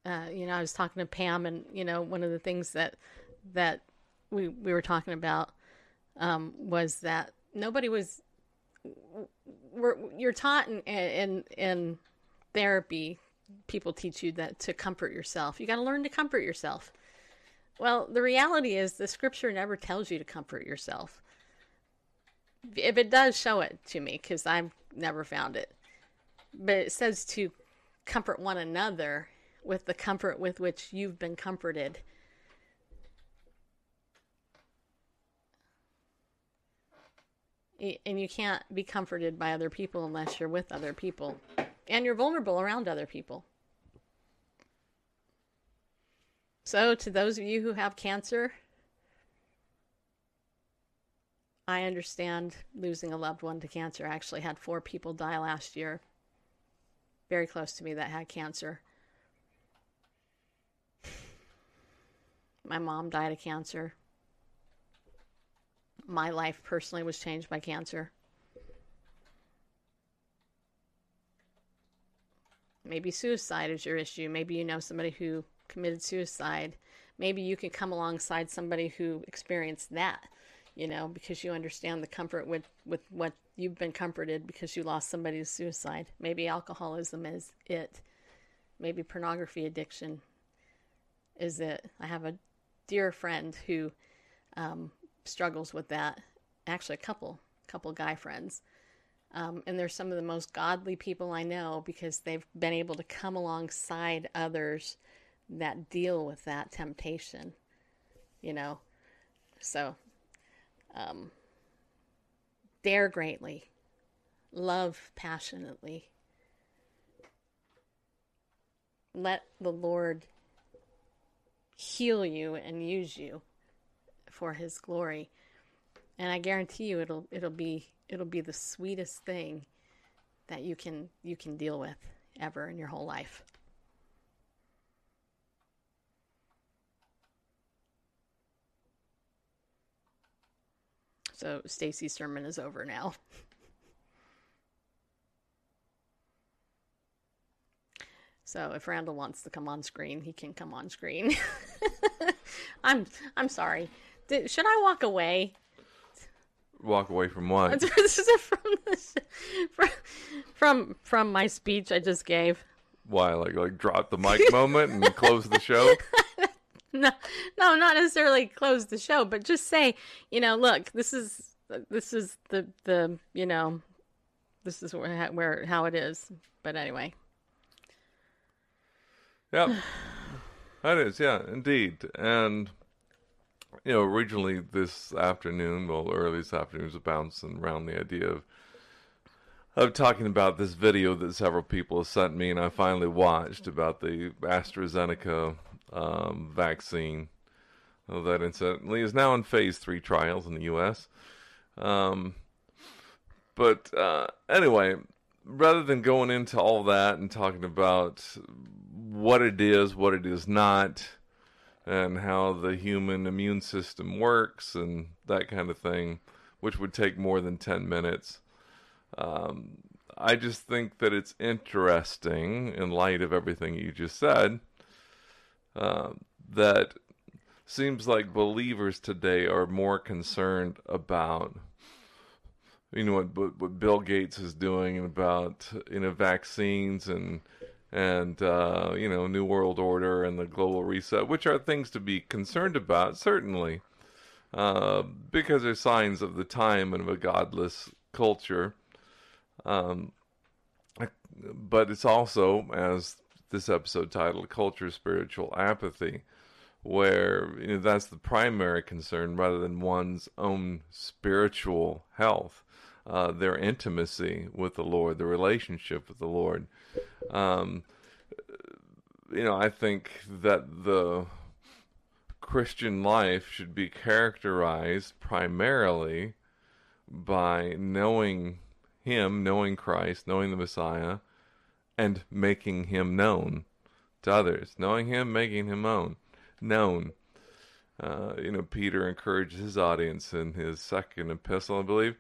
Uh, you know, I was talking to Pam, and you know, one of the things that that we we were talking about um, was that nobody was. We're, you're taught in, in in therapy people teach you that to comfort yourself. You got to learn to comfort yourself. Well, the reality is the scripture never tells you to comfort yourself. If it does, show it to me because I've never found it. But it says to comfort one another with the comfort with which you've been comforted. And you can't be comforted by other people unless you're with other people and you're vulnerable around other people. So, to those of you who have cancer, I understand losing a loved one to cancer. I actually had four people die last year, very close to me, that had cancer. My mom died of cancer. My life personally was changed by cancer. Maybe suicide is your issue. Maybe you know somebody who committed suicide. Maybe you can come alongside somebody who experienced that, you know, because you understand the comfort with, with what you've been comforted because you lost somebody to suicide. Maybe alcoholism is it. Maybe pornography addiction is it. I have a dear friend who um, struggles with that. Actually, a couple, couple guy friends um, and they're some of the most godly people I know because they've been able to come alongside others that deal with that temptation, you know. So, um, dare greatly, love passionately. Let the Lord heal you and use you for his glory. And I guarantee you it'll it'll be it'll be the sweetest thing that you can you can deal with ever in your whole life. So Stacy's sermon is over now. [LAUGHS] so if Randall wants to come on screen, he can come on screen. [LAUGHS] I'm I'm sorry. Did, should I walk away? Walk away from what? this is from, the, from from from my speech I just gave. Why? Like like drop the mic moment and close the show? [LAUGHS] No, no, not necessarily close the show, but just say, you know, look, this is this is the the you know, this is where where how it is. But anyway, Yeah, [SIGHS] that is. Yeah, indeed. And you know, originally this afternoon, well, early this afternoon, was bouncing around the idea of of talking about this video that several people sent me, and I finally watched about the AstraZeneca um, vaccine that incidentally is now in phase three trials in the U.S. Um, but uh, anyway, rather than going into all that and talking about what it is, what it is not, and how the human immune system works and that kind of thing, which would take more than 10 minutes. Um, I just think that it's interesting in light of everything you just said uh, that seems like believers today are more concerned about you know what, what Bill Gates is doing and about you know vaccines and and uh, you know new world order and the global reset, which are things to be concerned about certainly, uh, because they're signs of the time and of a godless culture. Um, but it's also, as this episode titled, "Culture Spiritual Apathy." Where you know that's the primary concern rather than one's own spiritual health uh, their intimacy with the Lord, the relationship with the Lord. Um, you know, I think that the Christian life should be characterized primarily by knowing Him, knowing Christ, knowing the Messiah, and making Him known to others. Knowing Him, making Him known. Known. Uh, you know, Peter encourages his audience in his second epistle, I believe,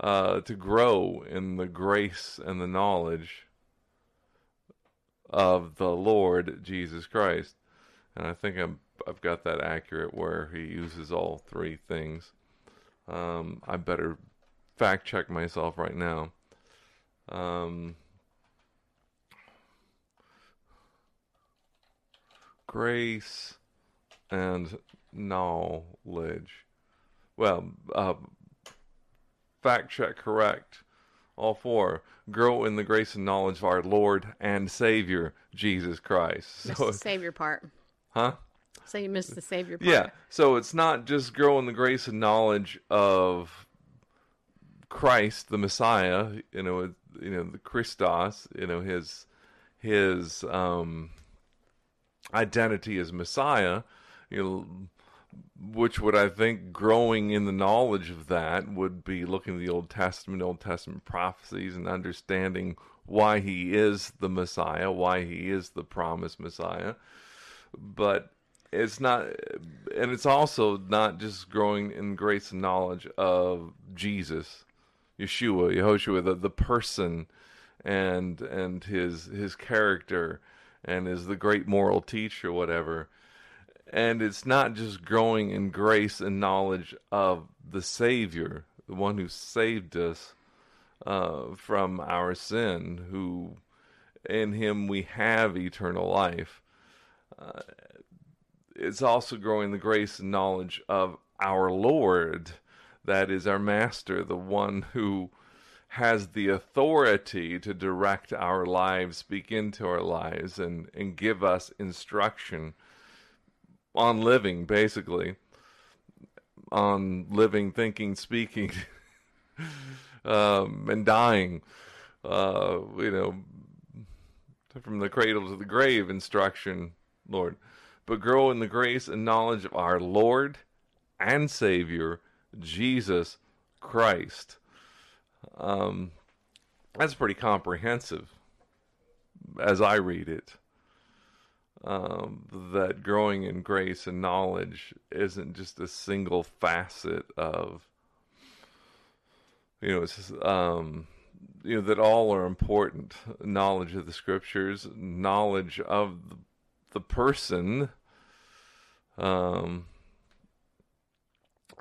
uh, to grow in the grace and the knowledge of the Lord Jesus Christ. And I think I'm, I've got that accurate where he uses all three things. Um, I better fact check myself right now. Um, grace and knowledge. Well, uh, fact check correct. All four. Grow in the grace and knowledge of our Lord and Savior, Jesus Christ. Missed So, the Savior part. huh? So you missed the Savior part. Yeah. So it's not just grow in the grace and knowledge of Christ, the Messiah, you know, you know, the Christos, you know, his his um identity as Messiah, you know, which would I think growing in the knowledge of that would be looking at the Old Testament, Old Testament prophecies, and understanding why he is the Messiah, why he is the promised Messiah. But it's not, and it's also not just growing in grace and knowledge of Jesus, Yeshua, Yehoshua, the, the person, and and his his character, and is the great moral teacher, whatever and it's not just growing in grace and knowledge of the Savior, the one who saved us uh, from our sin, who in Him we have eternal life. Uh, it's also growing the grace and knowledge of our Lord, that is our Master, the one who has the authority to direct our lives, speak into our lives, and, and give us instruction on living, basically, on living, thinking, speaking, [LAUGHS] um, and dying. Uh, you know, from the cradle to the grave instruction, Lord. But grow in the grace and knowledge of our Lord and Savior, Jesus Christ. Um, that's pretty comprehensive as I read it um, that growing in grace and knowledge isn't just a single facet of you know just, um, you know that all are important. Knowledge of the scriptures knowledge of the, the person um,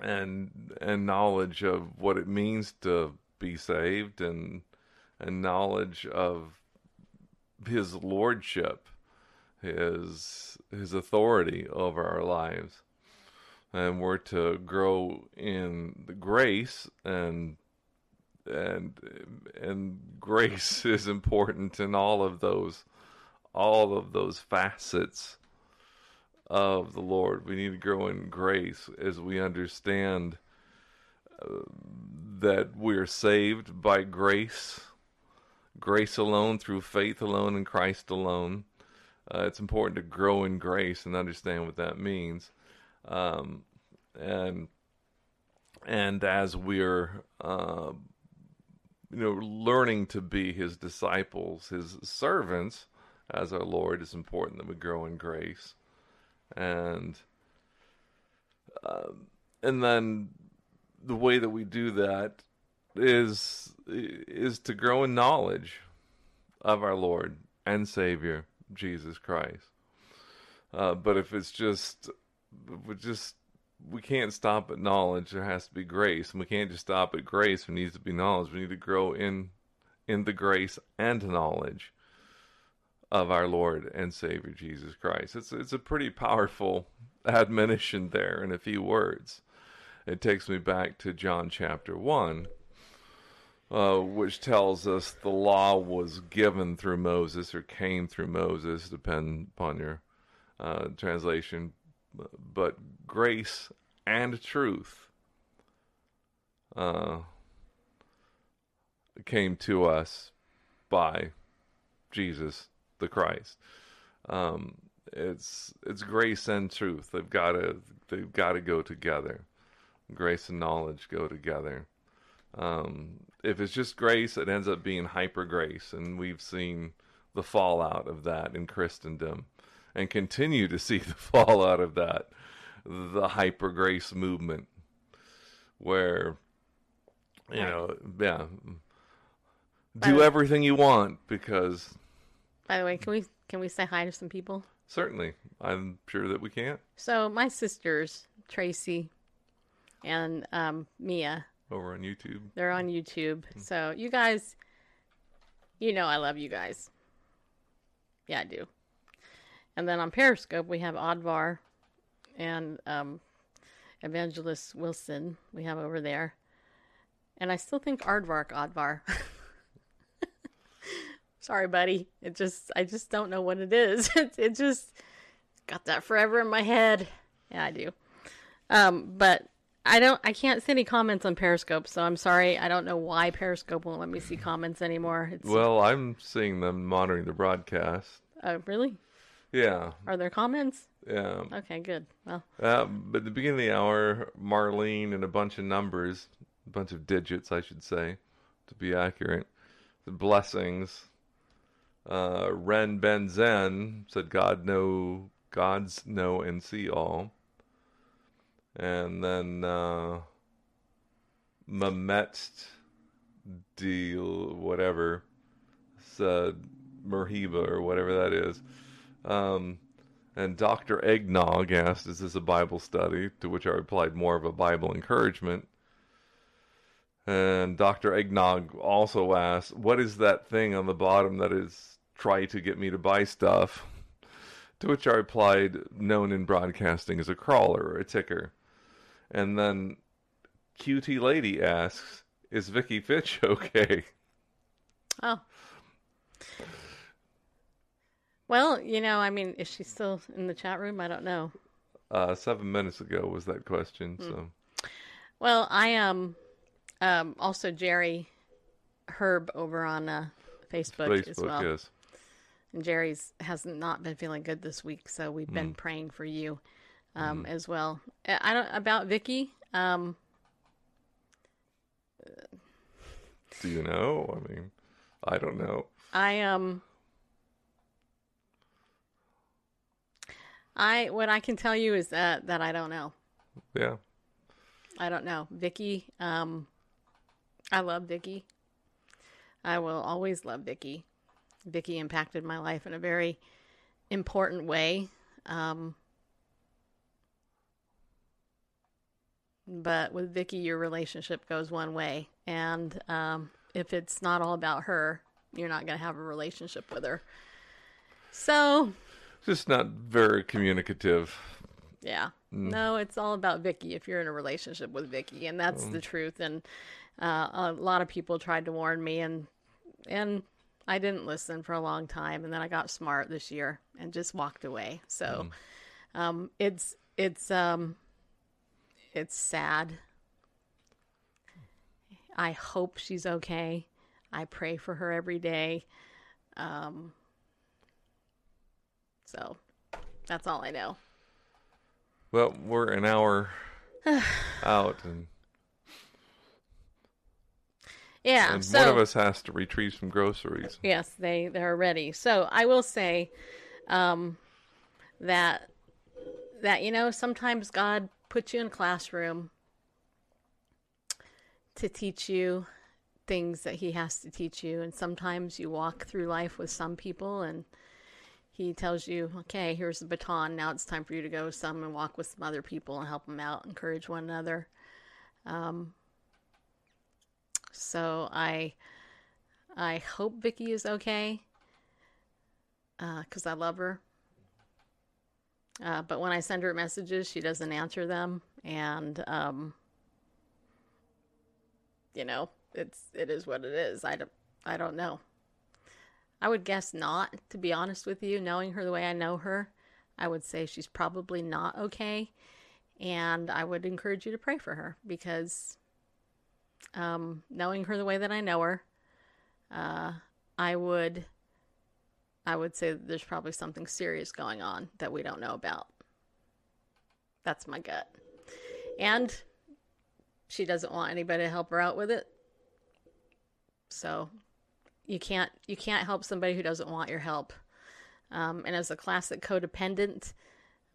and and knowledge of what it means to be saved and and knowledge of his lordship his his authority over our lives and we're to grow in the grace and and and grace [LAUGHS] is important in all of those all of those facets of the Lord. We need to grow in grace as we understand uh, that we're saved by grace grace alone, through faith alone, in Christ alone. Uh, it's important to grow in grace and understand what that means. Um, and and as we're uh, you know learning to be His disciples, His servants, as our Lord, it's important that we grow in grace, and um, and then the way that we do that is is to grow in knowledge of our Lord and Savior Jesus Christ. Uh, but if it's just we just we can't stop at knowledge. There has to be grace, and we can't just stop at grace. There needs to be knowledge. We need to grow in in the grace and knowledge of our Lord and Savior Jesus Christ. It's it's a pretty powerful [LAUGHS] admonition there in a few words. It takes me back to John chapter one, uh, which tells us the law was given through Moses or came through Moses, depend upon your uh, translation. But grace and truth uh, came to us by Jesus the Christ. Um, it's it's grace and truth. They've got to they've got to go together. Grace and knowledge go together. Um, if it's just grace, it ends up being hyper grace, and we've seen the fallout of that in Christendom, and continue to see [LAUGHS] the fallout of that, the hyper grace movement, where you know, yeah, do everything you want because By the way, can we can we say hi to some people? certainly I'm sure that we can't So my sisters, Tracy and um, Mia, over on YouTube. they're on YouTube. So you guys, you know I love you guys. Yeah, I do. And then on Periscope we have Oddvar and um, Evangelist Wilson. We have over there, and I still think Aardvark Oddvar. [LAUGHS] Sorry, buddy. It just I just don't know what it is. [LAUGHS] It, it just got that forever in my head. Yeah, I do. Um, but I don't. I can't see any comments on Periscope, so I'm sorry. I don't know why Periscope won't let me see comments anymore. It's, Well, I'm seeing them monitoring the broadcast. uh, really? Yeah, Are there comments? yeah. Okay, good. Well, Uh, but at the beginning of the hour, Marlene and a bunch of numbers, a bunch of digits, I should say, to be accurate. The blessings. Uh, Ren Ben Zen said, "God know, God's know and see all." And then uh, Mamet deal whatever said Merhiba or whatever that is. Um, and Dr. Eggnog asked, Is this a Bible study? To which I replied, More of a Bible encouragement. And Dr. Eggnog also asked, What is that thing on the bottom that is try to get me to buy stuff? [LAUGHS] To which I replied, Known in broadcasting as a crawler or a ticker. And then QT Lady asks, Is Vicky Fitch [LAUGHS] okay? oh. Well, you know, I mean, is she still in the chat room? I don't know. Uh, seven minutes ago was that question. So Well, I um, um, also Jerry Herb over on uh, Facebook, as Facebook, well. yes. And Jerry's has not been feeling good this week, so we've Mm. been praying for you um, as well. Uh, I don't about Vicky. Um, Do you know? I mean, I don't know. I um, I what I can tell you is that that I don't know. Yeah. I don't know. Vicky, um, I love Vicky. I will always love Vicky. Vicky impacted my life in a very important way. Um, but with Vicky, your relationship goes one way, and um, if it's not all about her, you're not going to have a relationship with her. So, Just not very communicative. yeah. No, it's all about Vicky if you're in a relationship with Vicky, and that's the truth. And uh, a lot of people tried to warn me, and and I didn't listen for a long time, and then I got smart this year and just walked away. So um, it's it's um, it's sad. I hope she's okay. I pray for her every day. Um, so that's all I know. Well, we're an hour [SIGHS] out, and, Yeah. and so one of us has to retrieve some groceries. Yes, they they're ready. So I will say um, that that you know sometimes God puts you in a classroom to teach you things that He has to teach you, and sometimes you walk through life with some people and. He tells you, okay, here's the baton. Now it's time for you to go some and walk with some other people and help them out, encourage one another. Um, so I, I hope Vicky is okay because I love her. Uh, but when I send her messages, she doesn't answer them, and um, you know, it's it is what it is. I don't I don't know. I would guess not, to be honest with you. Knowing her the way I know her, I would say she's probably not okay, and I would encourage you to pray for her because um, knowing her the way that I know her, uh, I would, I would say there's probably something serious going on that we don't know about. That's my gut, and she doesn't want anybody to help her out with it. So, you can't you can't help somebody who doesn't want your help. Um, and as a classic codependent,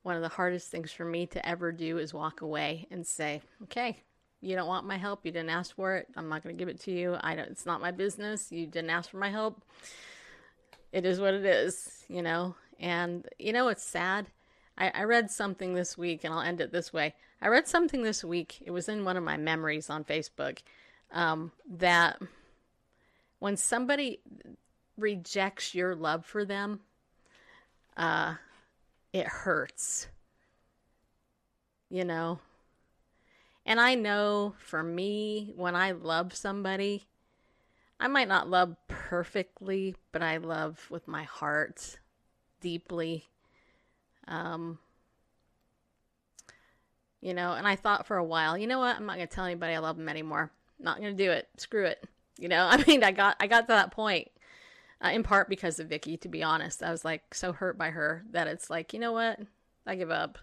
one of the hardest things for me to ever do is walk away and say, "Okay, you don't want my help. You didn't ask for it. I'm not going to give it to you. I don't. It's not my business. You didn't ask for my help. It is what it is, you know. And you know, it's sad. I, I read something this week, and I'll end it this way. I read something this week. It was in one of my memories on Facebook um, that when somebody rejects your love for them, uh, it hurts. You know, and I know for me, when I love somebody, I might not love perfectly, but I love with my heart deeply. Um, you know, and I thought for a while, you know what? I'm not going to tell anybody I love them anymore. not going to do it. Screw it. You know, [LAUGHS] I mean, I got I got to that point uh, in part because of Vicky. To be honest, I was like so hurt by her that it's like, you know what? I give up.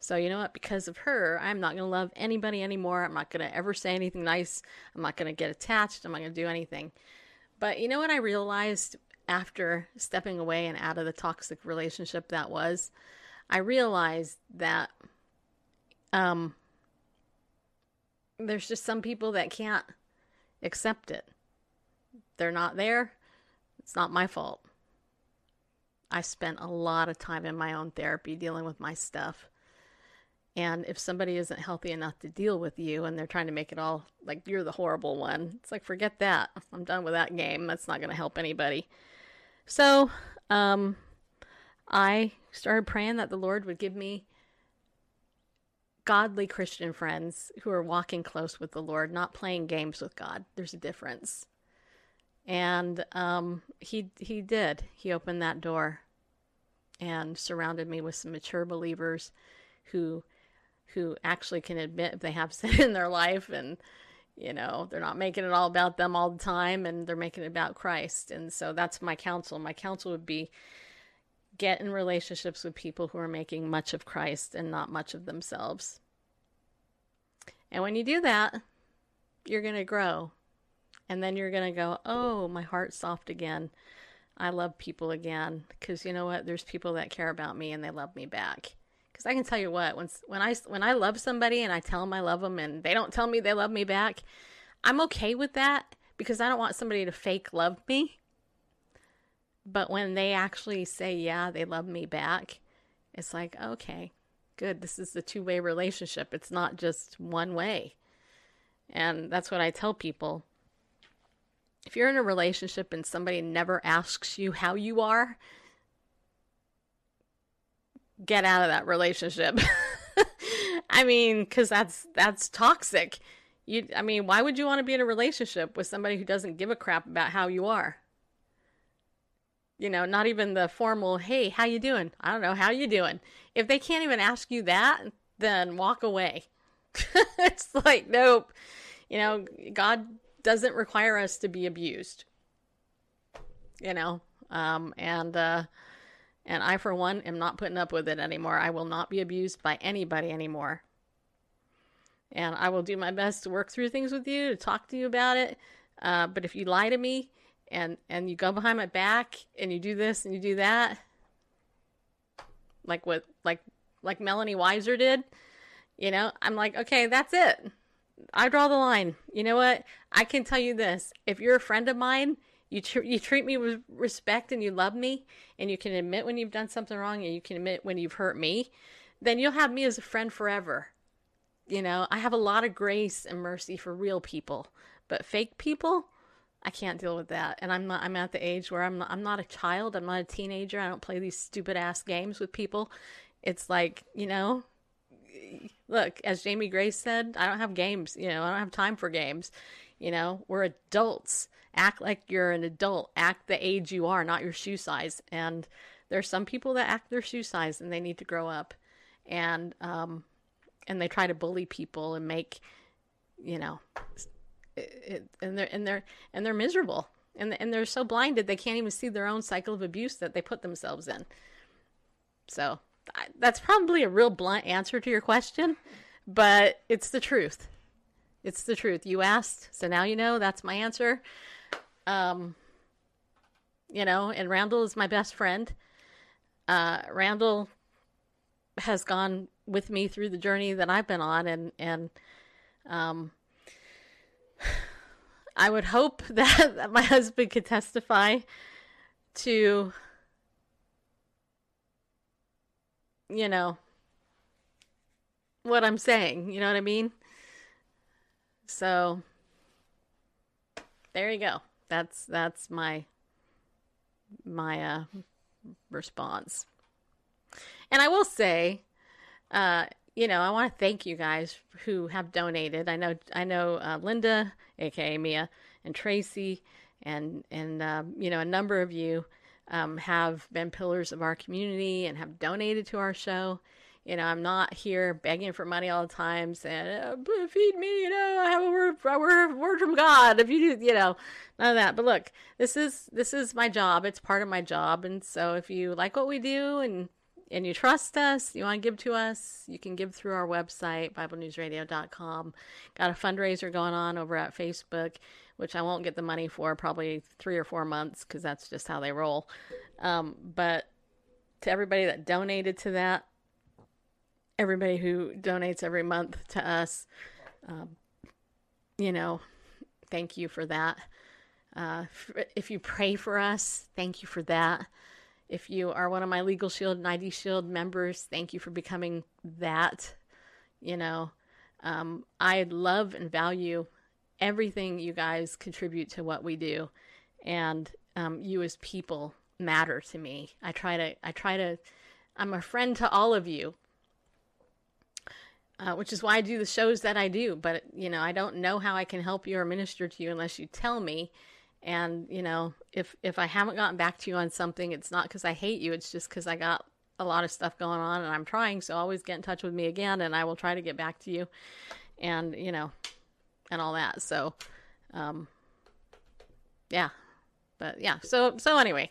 So, you know what? Because of her, I'm not going to love anybody anymore. I'm not going to ever say anything nice. I'm not going to get attached. I'm not going to do anything. But you know what I realized after stepping away and out of the toxic relationship that was? I realized that um, there's just some people that can't accept it. They're not there. It's not my fault. I spent a lot of time in my own therapy dealing with my stuff. And if somebody isn't healthy enough to deal with you and they're trying to make it all like you're the horrible one, it's like, forget that. I'm done with that game. That's not going to help anybody. So, um, I started praying that the Lord would give me godly Christian friends who are walking close with the Lord, not playing games with God. There's a difference. And um, he he did. He opened that door and surrounded me with some mature believers who who actually can admit if they have sin in their life and you know they're not making it all about them all the time and they're making it about Christ. And so that's my counsel. My counsel would be get in relationships with people who are making much of Christ and not much of themselves. And when you do that, you're going to grow. And then you're going to go, oh, my heart's soft again. I love people again. Because you know what? There's people that care about me and they love me back. Because I can tell you what, when, when, I, when I love somebody and I tell them I love them and they don't tell me they love me back, I'm okay with that because I don't want somebody to fake love me. But when they actually say, yeah, they love me back, it's like, okay, good. This is a two way relationship. It's not just one way. And that's what I tell people. If you're in a relationship and somebody never asks you how you are, get out of that relationship. [LAUGHS] I mean, cuz that's that's toxic. You I mean, why would you want to be in a relationship with somebody who doesn't give a crap about how you are? you know not even the formal hey how you doing i don't know how you doing if they can't even ask you that then walk away [LAUGHS] it's like nope you know god doesn't require us to be abused you know. Um, and uh, and I, for one, am not putting up with it anymore. I will not be abused by anybody anymore. And I will do my best to work through things with you, to talk to you about it. Uh, but if you lie to me and and you go behind my back and you do this and you do that, like what like like Melanie Weiser did, you know, I'm like, okay, that's it. I draw the line. You know what? I can tell you this: if you're a friend of mine, you tr- you treat me with respect and you love me, and you can admit when you've done something wrong, and you can admit when you've hurt me, then you'll have me as a friend forever. You know, I have a lot of grace and mercy for real people, but fake people, I can't deal with that. And I'm not. I'm at the age where I'm. I'm not a child. I'm not a teenager. I don't play these stupid ass games with people. It's like you know, look, as Jamie Grace said, I don't have games. You know, I don't have time for games. You know, we're adults. Act like you're an adult. Act the age you are, not your shoe size. And there's some people that act their shoe size, and they need to grow up. And um, and they try to bully people and make, you know, it, it, and they're and they're and they're miserable. And and they're so blinded they can't even see their own cycle of abuse that they put themselves in. So I- that's probably a real blunt answer to your question, but it's the truth. It's the truth. You asked, so now you know. That's my answer. Um, you know, and Randall is my best friend. Uh, Randall has gone with me through the journey that I've been on, and and um, I would hope [LAUGHS] that, that my husband could testify to you know what I'm saying. You know what I mean? So there you go. That's that's my my uh response. And I will say, uh, you know, I want to thank you guys who have donated. I know I know uh, Linda, aka Mia, and Tracy, and and um, you know a number of you um, have been pillars of our community and have donated to our show. You know, I'm not here begging for money all the time, saying "Uh, feed me. You know, I have a word, a word, word from God. If you do, you know, none of that. But look, this is this is my job. It's part of my job, and so if you like what we do and and you trust us, you want to give to us, you can give through our website, BibleNewsRadio.com. Got a fundraiser going on over at Facebook, which I won't get the money for probably three or four months because that's just how they roll. Um, but to everybody that donated to that, everybody who donates every month to us, um, you know, thank you for that. Uh, if you pray for us, thank you for that. If you are one of my Legal Shield and ID Shield members, thank you for becoming that. You know, um, I love and value everything you guys contribute to what we do, and um, you as people matter to me. I try to, I try to, I'm a friend to all of you, uh, which is why I do the shows that I do. But you know, I don't know how I can help you or minister to you unless you tell me. And you know, if if I haven't gotten back to you on something, it's not because I hate you. It's just because I got a lot of stuff going on and I'm trying. So always get in touch with me again, and I will try to get back to you. And you know, and all that. So, um, yeah, but yeah. So so anyway,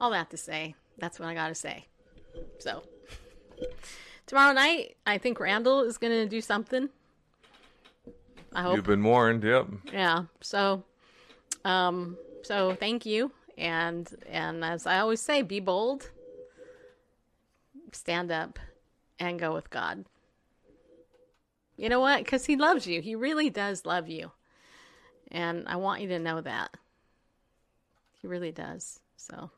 all that to say, that's what I got to say. So tomorrow night, I think Randall is going to do something. I hope. You've been warned. Yep. Yeah. So, um, so thank you, and and as I always say, be bold, stand up, and go with God. You know what? Because He loves you. He really does love you, and I want you to know that. He really does. So.